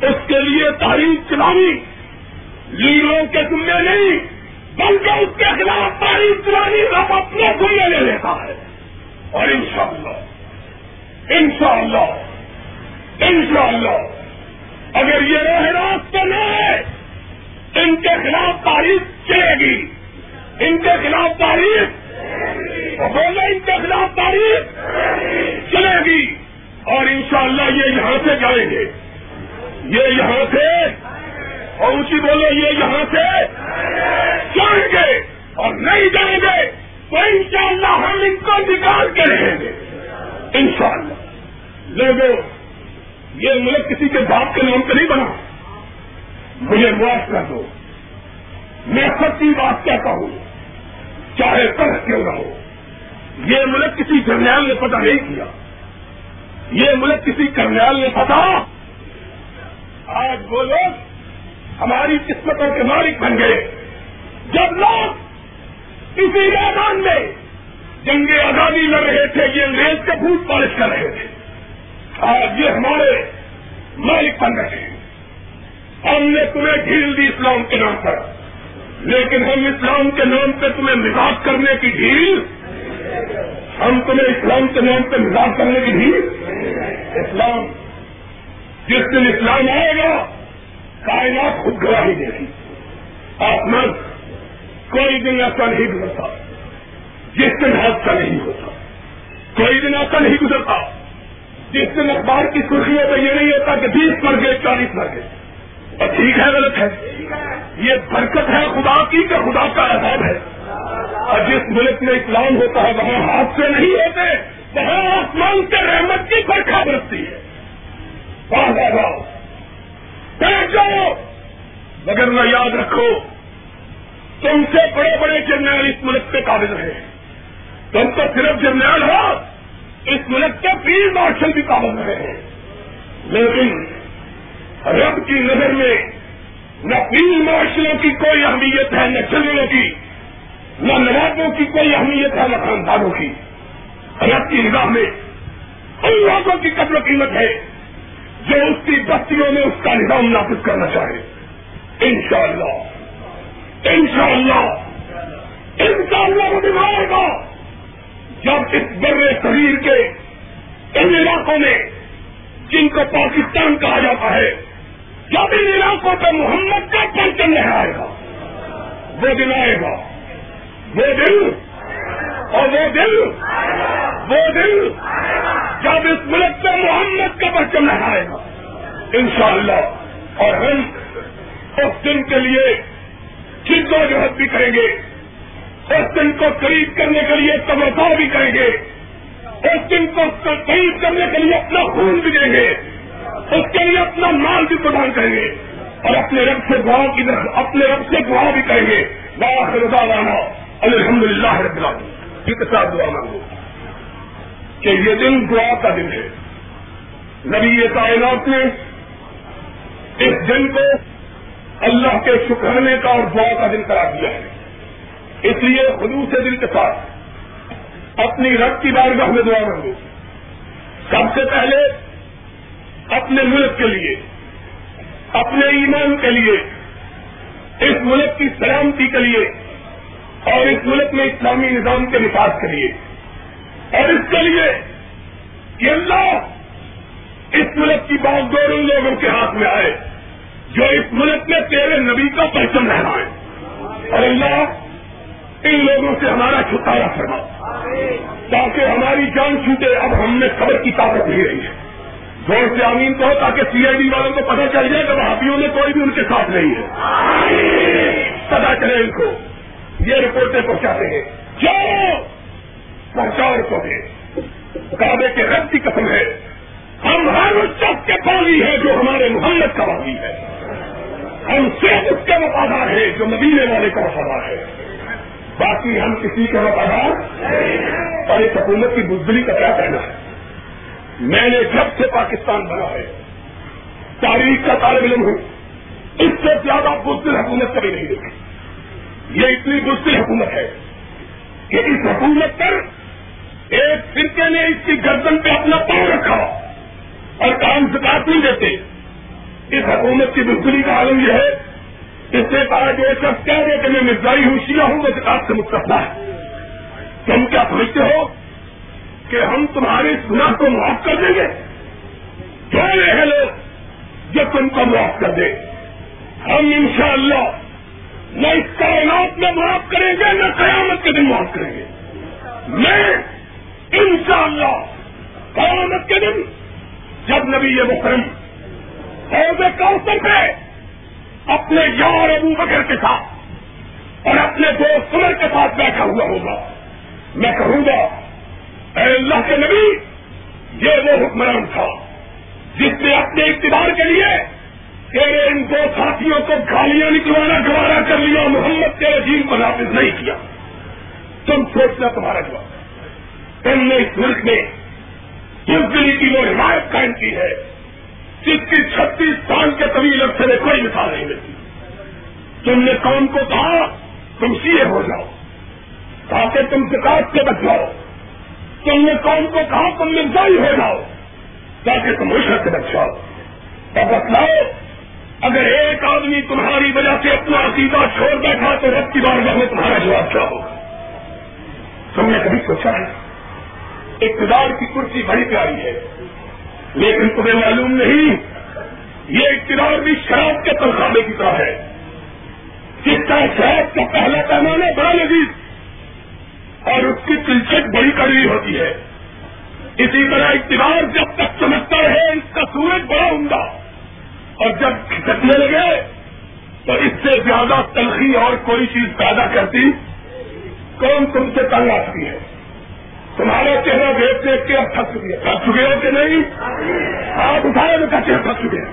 اس کے لیے تاریخ چلانی لیڈروں کے ذمے نہیں۔ بلکہ اس کے خلاف تاریخ چلانی رب اپنے ذمے لے لیتا ہے۔ اور انشاءاللہ انشاءاللہ انشاءاللہ، اگر یہ راہ راستہ نہ ہے، ان کے خلاف تاریخ چلے گی۔ ان کے خلاف تاریخ بولے ان کے خلاف تاریخ چلے گی۔ اور انشاءاللہ یہ یہاں سے جائیں گے۔ یہ یہاں سے اور اونچی بولو یہ یہاں سے جائیں گے اور نہیں جائیں گے تو انشاءاللہ ہم ان کو نکال کے رہیں گے۔ انشاءاللہ۔ لوگوں یہ ملک کسی کے باپ کے نام پہ نہیں بنا۔ مجھے معاف کر دو۔ میں سچی بات کہتا ہوں۔ چاہے کر کیوں نہ ہو۔ یہ ملک کسی جرنیل نے پتہ نہیں کیا۔ یہ ملک کسی کرنیال نے پتا آج وہ لوگ ہماری قسمتوں کے مالک بن گئے۔ جب لوگ کسی میدان میں جنگ آزادی لڑ رہے تھے، یہ انگریز کے بھوت پالش کر رہے تھے۔ آج یہ ہمارے مالک بن رہے ہیں۔ ہم نے تمہیں ڈھیل دی اسلام کے نام پر، لیکن ہم اسلام کے نام پہ تمہیں مزاج کرنے کی ڈھیل، ہم تمہیں اسلام کے نام پہ مزاج کرنے کی ڈھیل۔ اسلام، جس دن اسلام آئے گا کائنات خود گواہی دے گی آسمان کوئی دن ایسا نہیں گزرتا جس دن حادثہ نہیں ہوتا۔ کوئی دن ایسا نہیں گزرتا جس دن اخبار کی سرخیوں پہ یہ نہیں ہوتا کہ بیس مر گئے چالیس مر گئے اور ٹھیک ہے، غلط ہے۔ یہ برکت ہے خدا کی کہ خدا کا احساب ہے۔ اور جس ملک میں اسلام ہوتا ہے، وہاں ہاتھ سے نہیں ہوتے۔ وہاں آسمان سے رحمت کی برکھا برستی ہے۔ بیٹھ جاؤ مگر نہ یاد رکھو، تم سے بڑے بڑے جرنیل اس ملک پہ قابل رہے تم تو صرف جرنیل ہو، اس ملک کے فیلڈ مارشل بھی قابل رہے ہیں۔ لیکن رب کی نظر میں نہ فیلڈ مارشلوں کی کوئی اہمیت ہے، نہ چلنے کی، نہ نوابوں کی کوئی اہمیت ہے، نہ خاندانوں کی۔ رب کی نگاہ میں ان لوگوں کی قدر و قیمت ہے۔ جو اس کی بستیوں میں اس کا نظام نافذ کرنا چاہے۔ انشاءاللہ۔ انشاءاللہ۔ انشاءاللہ وہ دن آئے گا۔ جب اس بر شریر کے ان علاقوں میں، جن کو پاکستان کہا جاتا ہے، جب ان علاقوں پہ محمد کا پرچم لہرائے گا، وہ دن آئے گا۔ وہ دل اور وہ دل وہ دل جب اس ملک پہ محمد کا پرچم لہرائے گا، انشاءاللہ، اور ہم اس دن کے لیے جد و جہد بھی کریں گے، اس دن کو قریب کرنے کے لیے توجہ بھی کریں گے، اس دن کو قریب کرنے کے لیے اپنا خون بھی دیں گے، اس کے لیے اپنا مال بھی پردان کریں گے، اور اپنے رب سے دعا کی اپنے رب سے دعا بھی کریں گے۔ رضا لانا الحمد للہ رب العالمین۔ کے ساتھ دعا مانگو۔ کہ یہ دن دعا کا دن ہے۔ نبی کائنات نے اس دن کو اللہ کے شکرانے کا اور دعا کا دن قرار دیا ہے۔ اس لیے خلوص دل کے ساتھ اپنی رب کی بارگاہ میں دعا مانگو۔ سب سے پہلے اپنے ملک کے لیے، اپنے ایمان کے لیے، اس ملک کی سلامتی کے لیے اور اس ملک میں اسلامی نظام کے نفاذ کے لیے۔ اور اس کے لیے کہ اللہ اس ملک کی بات دور ان لوگوں کے ہاتھ میں آئے جو اس ملک میں تیرے نبی کا رہنا ہے اور اللہ ان لوگوں سے ہمارا چھٹکارا فرما تاکہ ہماری جان چھوٹے اب ہم نے خبر کی طاقت نہیں رہی ہے۔ زور سے امین کو تاکہ سی آئی ڈی والوں کو پتہ چل جائے کہ بھابھیوں میں کوئی بھی ان کے ساتھ نہیں ہے۔ پتا چلے ان کو یہ رپورٹیں پہنچاتے ہیں۔ جو پہنچاؤ کو دے کعبے کے رب کی قسم ہے۔ ہم ہر اس شخص کے پانی ہے جو ہمارے محمد کا واقعی ہے۔ ہم صرف اس کے وفادار ہیں جو مدینے والے کا وفادار ہے۔ باقی ہم کسی کے وفادار اور اس حکومت کی بزدلی کا کیا کہنا ہے؟ میں نے جب سے پاکستان بنا ہے، تاریخ کا طالب علم ہوں۔ اس سے زیادہ بزدل حکومت کبھی نہیں دیکھی۔ یہ اتنی بزدل حکومت ہے کہ اس حکومت پر فرقے نے اس کی گردن پہ اپنا پاؤں رکھا اور کام زکات نہیں دیتے۔ اس حکومت کی بزدلی کا عالم یہ ہے اس سے کہا جو شخص کہہ دے کہ میں مرزائی ہوں، شیعہ ہوں، وہ زکات سے مستفا ہے۔ تم کیا سمجھتے ہو کہ ہم تمہارے گناہ کو معاف کر دیں گے؟ جو ہیں لوگ، جو تم کو معاف کر دے۔ ہم انشاءاللہ نہ اس کائنات میں معاف کریں گے، نہ قیامت کے دن معاف کریں گے۔ میں انشاءاللہ قیامت کے دن جب نبی یہ مکرم حوض کوثر پہ اپنے یار ابو بکر کے ساتھ اور اپنے دوست عمر کے ساتھ بیٹھا ہوا ہوگا، میں کہوں گا، اے اللہ کے نبی، یہ وہ حکمران تھا جس نے اپنے اقتدار کے لیے تیرے ان دو ساتھیوں کو گالیاں نکلوانا گوارا کر لیا، محمد کے عجیب کو نافذ نہیں کیا۔ تم سوچنا تمہارا جواب۔ تم نے اس ملک میں دلی کی وہ حمایت قائم کی ہے، جس کی چھتیس سال کے طویل عرصے میں کوئی مثال نہیں ملتی۔ تم نے قوم کو کہا، تم سیے ہو جاؤ، تاکہ تم زکات سے بچ جاؤ۔ تم نے قوم کو کہا، تم مرزائی ہو جاؤ، تاکہ تم عشر سے بچ جاؤ۔ اور بتلاؤ، اگر ایک آدمی تمہاری وجہ سے اپنا عقیدہ چھوڑ بیٹھا، تو رب کی بار میں تمہارا جواب کیا ہوگا؟ تم نے کبھی سوچا ہے؟ اقتدار کی کرسی بڑی پیاری ہے۔ لیکن تمہیں معلوم نہیں، یہ اقتدار بھی شراب کے تنخواہے کی طرح ہے۔ جس کا شراب کا پہلا پیمانہ بڑا لذیذ اور اس کی دلچسپ بڑی کڑوی ہوتی ہے۔ اسی طرح اقتدار جب تک چمکتا ہے اس کا سورج بڑا عمدہ۔ اور جب کھٹکنے لگے، تو اس سے زیادہ تلخی اور کوئی چیز پیدا کرتی، کون تم سے تنگ آتی ہے؟ تمہارا چہرہ دیکھ دیکھ کے اب تھک چکے تھک چکے ہو کہ نہیں؟ آپ اٹھائے تو چہرہ تھک چکے ہیں۔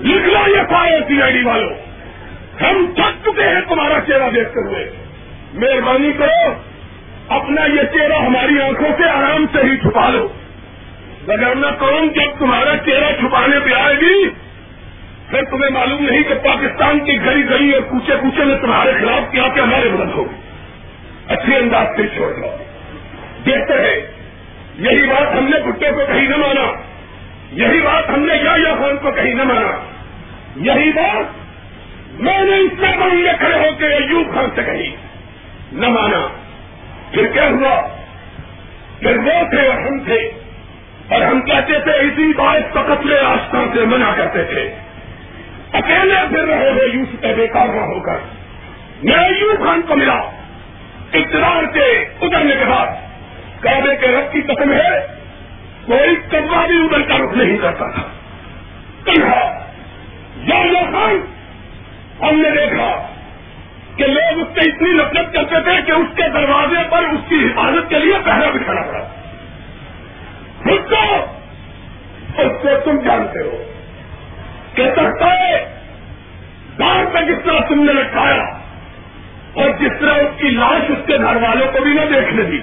لکھ لو یہ سارے سی آئی ڈی والوں ہم تھک چکے ہیں تمہارا چہرہ دیکھتے ہوئے۔ مہربانی کرو، اپنا یہ چہرہ ہماری آنکھوں سے آرام سے ہی چھپا لو۔ بغیر کون جب تمہارا چہرہ چھپانے پہ آئے گی، پھر تمہیں معلوم نہیں کہ پاکستان کی گلی گلی اور کوچے کوچے میں تمہارے خلاف کیا کہ ہمارے مدد ہوگی اچھے انداز سے چھوڑ دو۔ دیکھتے ہیں یہی بات ہم نے بھٹے کو کہیں نہ مانا۔ یہی بات ہم نے یا خان کو کہیں نہ مانا۔ یہی بات میں نے اس سے میں کھڑے ہو کے ایوب خان سے کہی۔ نہ مانا۔ پھر کیا ہوا؟ پھر وہ تھے اور ہم تھے۔ اور ہم کہتے تھے، اسی بات کو قتل آستان سے منع کرتے تھے۔ اکیلے پھر رہے ہوئے یوس پہ بیکار نہ ہو کر۔ میں ایوب خان کو ملا۔ اقتدار کے اترنے کے بعد۔ کعبے کے رب کی قسم ہے، کوئی کبا بھی ادھر کا رخ نہیں کرتا تھا۔ کہا یا خان، ہم نے دیکھا کہ لوگ اس سے اتنی نفرت کرتے تھے کہ اس کے دروازے پر اس کی حفاظت کے لیے پہلا بٹھانا پڑا۔ خود کو اس کو تم جانتے ہو کہ سکتا ہے بار پہ جس طرح تم نے لٹکایا اور جس طرح اس کی لاش اس کے گھر والوں کو بھی نہ دیکھنے دی۔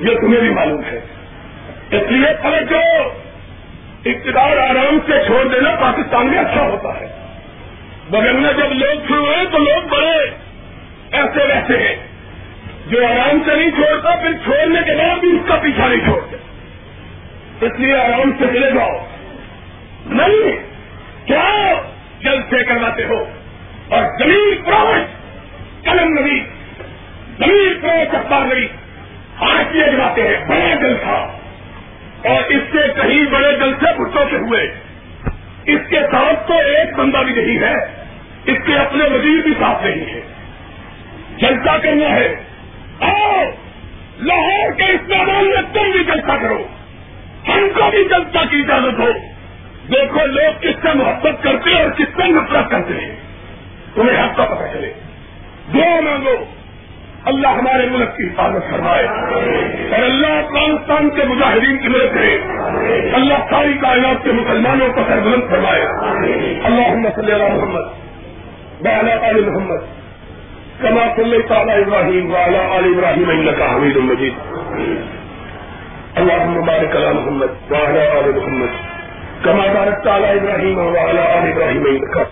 یہ تمہیں بھی معلوم ہے۔ اس لیے جو اقتدار آرام سے چھوڑ دینا پاکستان میں اچھا ہوتا ہے۔ بغیر میں جب لوگ شروع ہوئے تو لوگ بڑے۔ ایسے ویسے ہیں۔ جو آرام سے نہیں چھوڑتا، پھر چھوڑنے کے بعد بھی اس کا پیچھا نہیں چھوڑتے۔ اس لیے آرام سے ملے جاؤ۔ نہیں، کیا جلد سے کرواتے ہو؟ اور زمین پروش قلم نبی، زمین پروش اخبار نبی۔ کیے جاتے ہیں بڑے دل تھا۔ اور اس سے کہیں بڑے دل سے سے ہوئے۔ اس کے ساتھ تو ایک بندہ بھی نہیں ہے، اس کے اپنے وزیر بھی ساتھ نہیں ہے۔ جلسہ کرنا ہے۔ اور لاہور کے استعمال میں تم بھی جلسہ کرو۔ ہم کو بھی جلسہ کی اجازت ہو۔ دیکھو لوگ کس سے محبت کرتے اور کس سے نفرت کرتے ہیں۔ تمہیں حق کا پتہ چلے۔ دو مانگو۔ اللہ ہمارے ملک کی حفاظت فرمائے اور اللہ افغانستان کے مجاہدین کی مدد کرے اللہ ساری کائنات کے مسلمانوں کو سربلند فرمائے اللہ صلی اللہ محمد بلا علی محمد کما صلی تعالیٰ ابراہیم والا علی ابراہیم اللہ کا حمید المجید اللہ مبارک علی محمد والا علی محمد کما بارک تعالیٰ ابراہیم والا علی ابراہیم کا